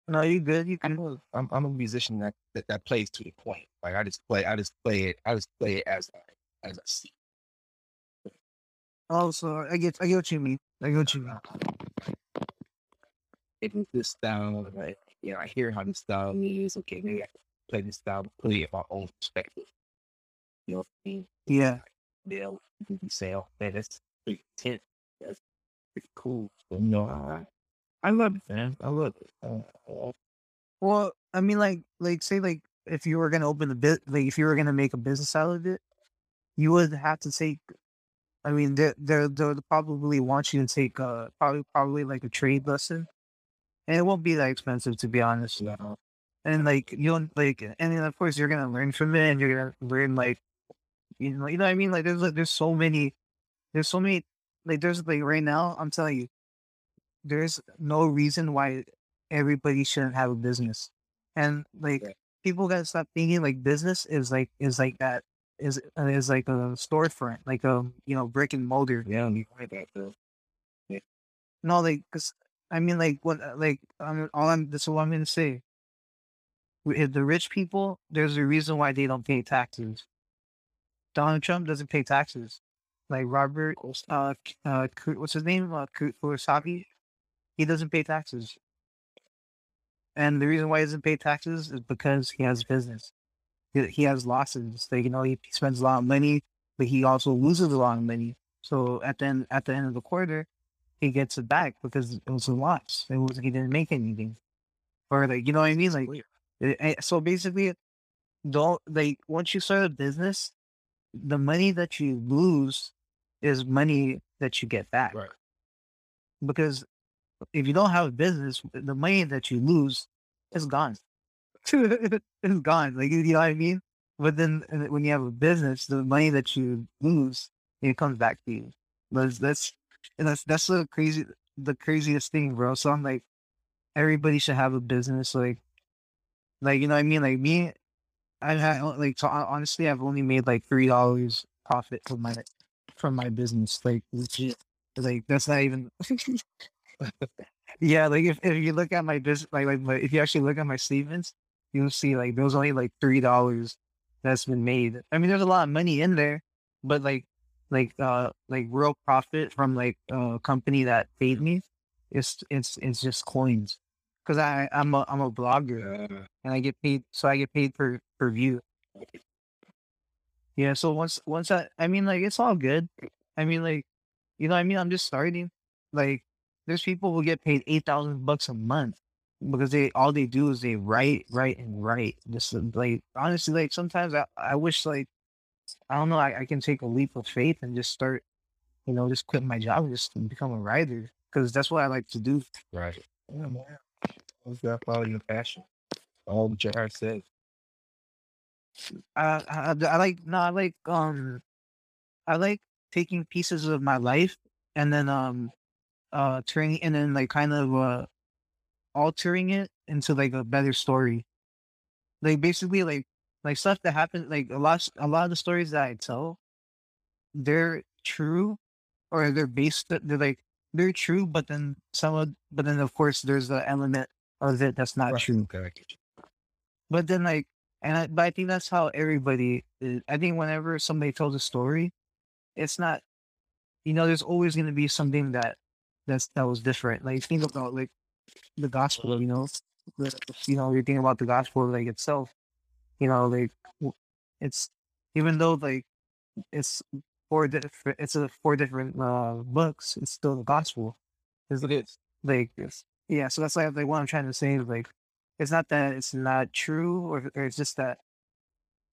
No, you good. You I'm good. a, I'm, I'm a musician that, that that plays to the point. Like I just play, I just play it, I just play it as I as I see. Oh, so I get, I get what you mean. I get what you mean. It's this style, right? You know, I hear how this style is. Okay, maybe I play this style, play it my own perspective. You know what I mean? Yeah. Yeah, you say, oh man, that's pretty intense. That's pretty cool. So, you know, I I love it, man. I love it. Uh, uh, Well, I mean, like, like, say, like, if you were gonna open a bit, like, if you were gonna make a business out of it, you would have to take. I mean, they they they'll probably want you to take uh probably probably like a trade lesson, and it won't be that expensive to be honest. you know, And like you don't like, and then of course you're gonna learn from it, and you're gonna learn like, you know, you know what I mean. Like, there's like there's so many, there's so many, like there's like right now. I'm telling you, there's no reason why everybody shouldn't have a business, and like Right. people gotta stop thinking like business is like is like that is uh, is like a storefront, like a you know brick and mortar. yeah, you right about that. No, like, cause I mean, like, what, uh, like, I'm all I'm. That's all I'm gonna say. If The rich people, there's a reason why they don't pay taxes. Donald Trump doesn't pay taxes. Like Robert, uh, uh, what's his name? Uh, Ku- Kurosawa. He doesn't pay taxes. And the reason why he doesn't pay taxes is because he has business. He, he has losses. Like you know, he spends a lot of money, but he also loses a lot of money. So at the end, at the end of the quarter, he gets it back because it was a loss. It was he didn't make anything, or like you know what I mean. Like it- it- so basically, don't like once you start a business, the money that you lose is money that you get back. Right. Because if you don't have a business, the money that you lose is gone. *laughs* it's gone. Like you know what I mean. But then when you have a business, the money that you lose, it comes back to you. That's that's and that's that's the crazy the craziest thing, bro. So I'm like, everybody should have a business. Like, like you know what I mean. Like me, I've had like so honestly, I've only made like three dollars profit from my from my business. Like legit. Like that's not even. *laughs* yeah, like if, if you look at my business, like like if you actually look at my statements, you'll see like there was only like three dollars that's been made. I mean, there's a lot of money in there, but like like uh like real profit from like a company that paid me, it's it's it's just coins. Cause I I'm a I'm a blogger and I get paid, so I get paid per per view. Yeah, so once once I I mean like it's all good. I mean like you know what I mean I'm just starting. Like there's people who get paid eight thousand bucks a month because they all they do is they write, write, and write. Just like honestly, like sometimes I I wish like I don't know I, I can take a leap of faith and just start, you know, just quit my job and just become a writer because that's what I like to do. right. Yeah, man. That? Follow your passion. All what your heart says. I, I I like no, I like um, I like taking pieces of my life and then um, uh, turning and then like kind of uh, altering it into like a better story. Like basically like like stuff that happened like a lot a lot of the stories that I tell, they're true, or they're based they're like they're true, but then some of but then of course there's the element of it that's not Right. true. Okay, I get you. But then like, and I, but I think that's how everybody. Is. I think whenever somebody tells a story, it's not, you know, there's always going to be something that that's that was different. Like think about like the gospel, you know, the- you know, you think about the gospel like itself, you know, like it's even though like it's four different, it's a four different uh books. It's still the gospel. It's It is. like it's, yeah so that's like, like what i'm trying to say is like it's not that it's not true or, or it's just that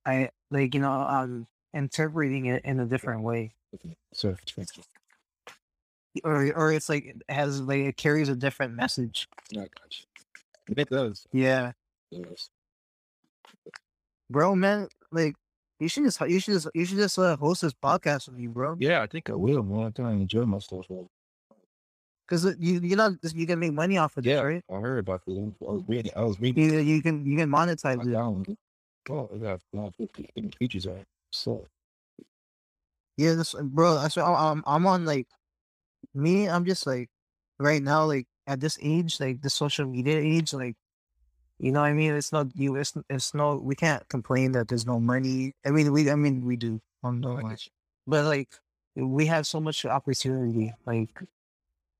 i like you know i'm interpreting it in a different way So, or or it's like it has like it carries a different message got you. It does. yeah Yes. bro, man. Like you should just you should just you should just uh, host this podcast with me, bro. Yeah, I think I will. Man, I think I enjoy myself. Bro. Because you you know you can make money off of this, Yeah, right? I heard about this. I was reading. I was reading. You, you can you can monetize I it. downloaded. Oh, it got a lot of features on it. So Yeah, this bro. I swear, I'm I'm on like me. I'm just like right now, like at this age, like the social media age, like you know what I mean. It's not you. It's it's no. We can't complain that there's no money. I mean, we I mean we do. Um, no, I you. but like we have so much opportunity. Like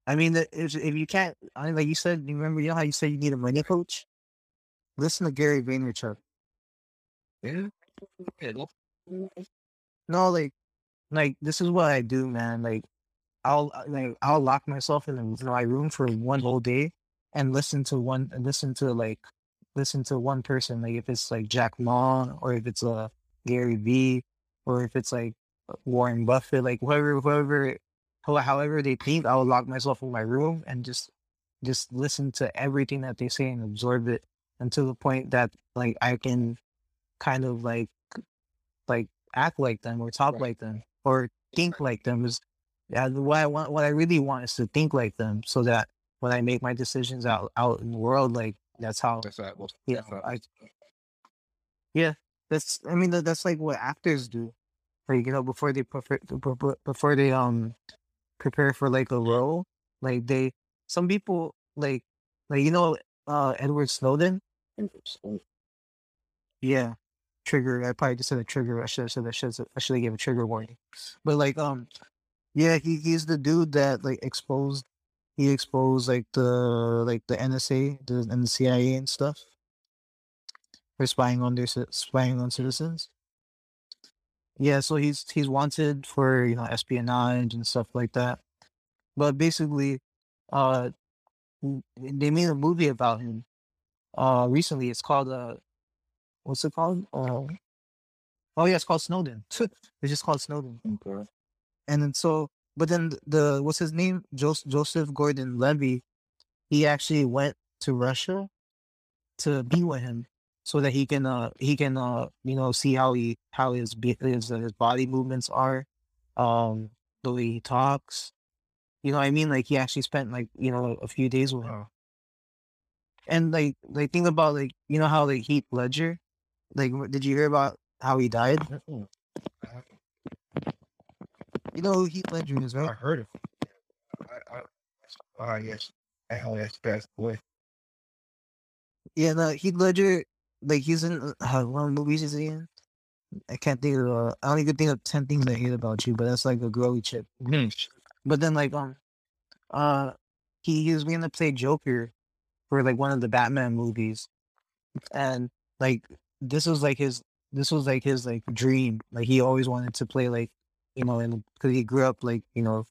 I mean, if if you can't, I mean, like you said, you remember you know how you said you need a money coach. Listen to Gary Vaynerchuk. Yeah. No. Like, like this is what I do, man. Like, I'll uh, like I'll lock myself in my room for one whole day and listen to one, listen to like, listen to one person. Like if it's like Jack Ma, or if it's uh Gary V, or if it's like Warren Buffett, like whoever, whoever, however they think, I'll lock myself in my room and just, just listen to everything that they say and absorb it until the point that like I can, kind of like, like act like them or talk Right. like them or think like them is yeah, what I want what I really want is to think like them so that when I make my decisions out out in the world, like that's how That's how it was. yeah, That's I yeah, that's I mean that, that's like what actors do, like you know before they prefer before before they um prepare for like a role, like they some people like like you know uh Edward Snowden, yeah, trigger. I probably just said a trigger. I should have said I should I should have gave a trigger warning, but like um yeah, he he's the dude that like exposed he exposed like the like the NSA the, and the CIA and stuff for spying on their spying on citizens. Yeah, so he's he's wanted for you know espionage and stuff like that. But basically, uh, they made a movie about him. Uh, recently it's called uh, what's it called? Uh, oh yeah, it's called Snowden. *laughs* it's just called Snowden Okay. and then so but then the what's his name Jos- joseph gordon levitt he actually went to russia to be with him so that he can uh he can uh you know see how he how his his, uh, his body movements are um the way he talks you know what i mean like he actually spent like you know a few days with him Wow. and like like think about like you know how like heath ledger like did you hear about how he died you know who heath ledger is right? I heard of it. I, I, ah, yes. I how that's passed away. Yeah, no, Heath Ledger, like he's in uh, uh, what movies is he in? I can't think of. Uh, I only could think of ten things I hate about you, but that's like a girly chick. Mhm. But then like um, uh, he, he was going to play Joker for like one of the Batman movies, and like this was like his this was like his like dream. Like he always wanted to play like you know, and because he grew up like you know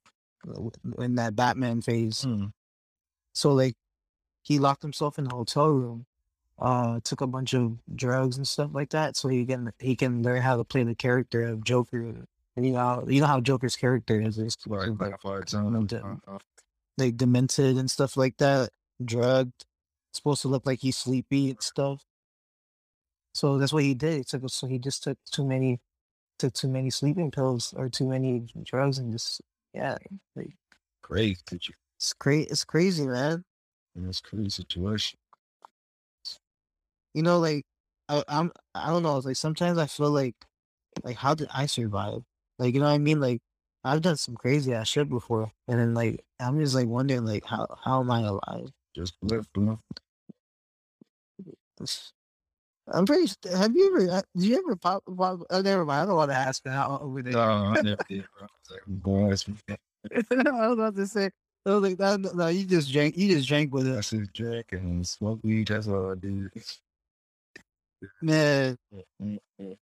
in that Batman phase. Mm. So like he locked himself in a hotel room, uh, took a bunch of drugs and stuff like that, so he can he can learn how to play the character of Joker. And you know you know how Joker's character is, is Like, like, like fire zone. no doubt. Uh, uh, like demented and stuff like that, drugged, supposed to look like he's sleepy and stuff. So that's what he did. He took so he just took too many took too many sleeping pills or too many drugs and just yeah, like, crazy it's crazy. It's crazy, man. It's crazy situation. You know, like I, I'm, I don't know. It's Like sometimes I feel like, like how did I survive? Like you know what I mean? Like I've done some crazy ass shit before, and then like I'm just like wondering like how how am I alive? Just live, bro. I'm pretty. Have you ever? uh, Did you ever pop? pop uh, never mind. I don't want to ask that over there. No, I never did, bro. I'm going to ask me. I was about to say. I was like, no, no, you just drank. You just drank with I us, said drink and smoke weed. That's all I do. Man. Mm, mm.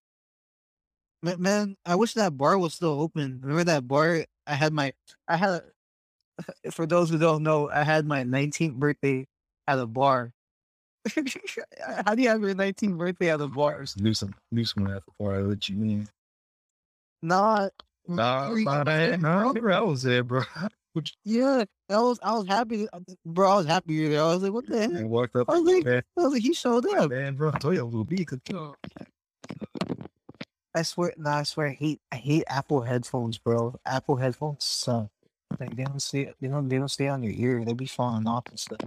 Ma- Man, I wish that bar was still open. Remember that bar? I had my, I had, a, *laughs* for those who don't know, I had my 19th birthday at a bar. *laughs* How do you have your 19th birthday at a bar? One, loose one out before I let you in. Not, Nah, nah, that, nah, I was there, bro. *laughs* Which Yeah, I was I was happy, uh, bro. I was happy you there. I was like, what the heck? And walked up. I was like, Man, I was like, he showed up. man, bro, I told you I was gonna be. Cause, you know, I swear, no, I swear, I hate, I hate Apple headphones, bro. Apple headphones suck. Like they don't stay, they don't, they don't stay on your ear. They be falling off and stuff.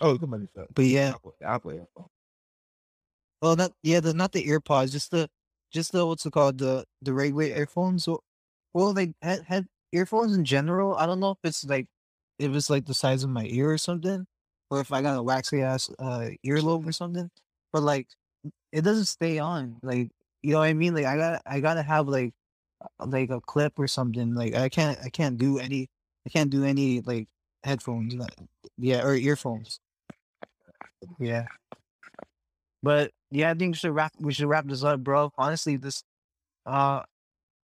Oh, look at my. But yeah, Apple, Apple. well, not yeah, the not the earpods, just the, just the what's it called, the the regular earphones. Well, they had had earphones in general. I don't know if it's like, if it's like the size of my ear or something, or if I got a waxy ass uh earlobe or something. But like, it doesn't stay on. Like, you know what I mean? Like, I got I gotta have like, uh, like a clip or something. Like, I can't I can't do any I can't do any like headphones. Yeah, or earphones. Yeah. But yeah, I think we should wrap we should wrap this up, bro. Honestly, this uh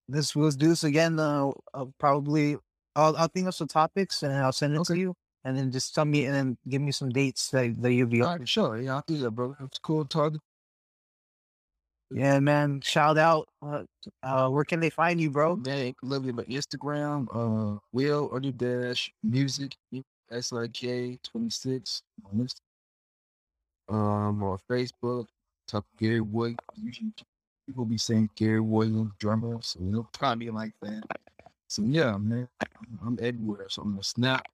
this we'll do this again uh, uh probably I'll I'll think of some topics and I'll send it to you and then just tell me and then give me some dates that, that you'll be on. right, sure. Yeah, I'll do that, bro. That's cool talking. Yeah, man. Shout out. Uh, uh where can they find you, bro? Man, lovely. My Instagram, uh, Will under dash music, S I K twenty six on this. Um, on Facebook, talk Gary Williams. People be saying Gary Williams drummer, so you'll probably like that. So yeah, man, I'm everywhere. So I'm a snap,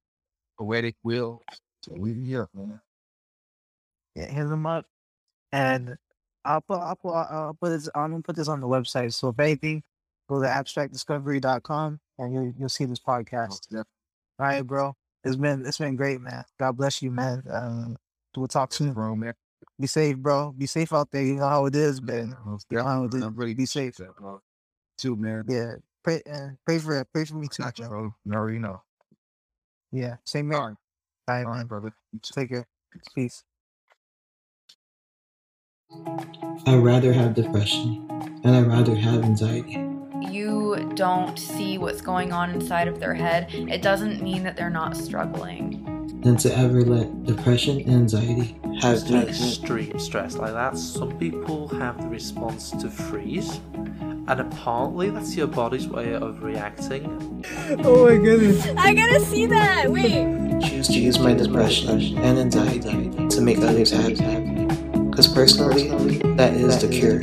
poetic Will. So we yeah, man. Yeah, hit them up. And I'll put I'll put I'll put this I'm gonna put this on the website. So if anything, go to abstractdiscovery.com and you'll you'll see this podcast. Most definitely. All right, bro. It's been it's been great, man. God bless you, man. Um, we'll talk soon. Bro, man. Be safe, bro. Be safe out there. You know how it is, man. You know how it definitely. is. I'm really Be safe. that, bro. Too, man. Yeah. Pray uh, pray for it. pray for me too, Gotcha, bro. bro. You already know. Yeah. Same here. All All right, right, all right, man. brother. Take care. Peace. I'd rather have depression and I'd rather have anxiety. you don't see what's going on inside of their head, it doesn't mean that they're not struggling. Than to ever let depression and anxiety have It's extreme stress like that. Some people have the response to freeze, and apparently that's your body's way of reacting. Oh my goodness. I gotta see that. Wait. Choose to use my depression and anxiety to make others happy. Because personally, that is the cure.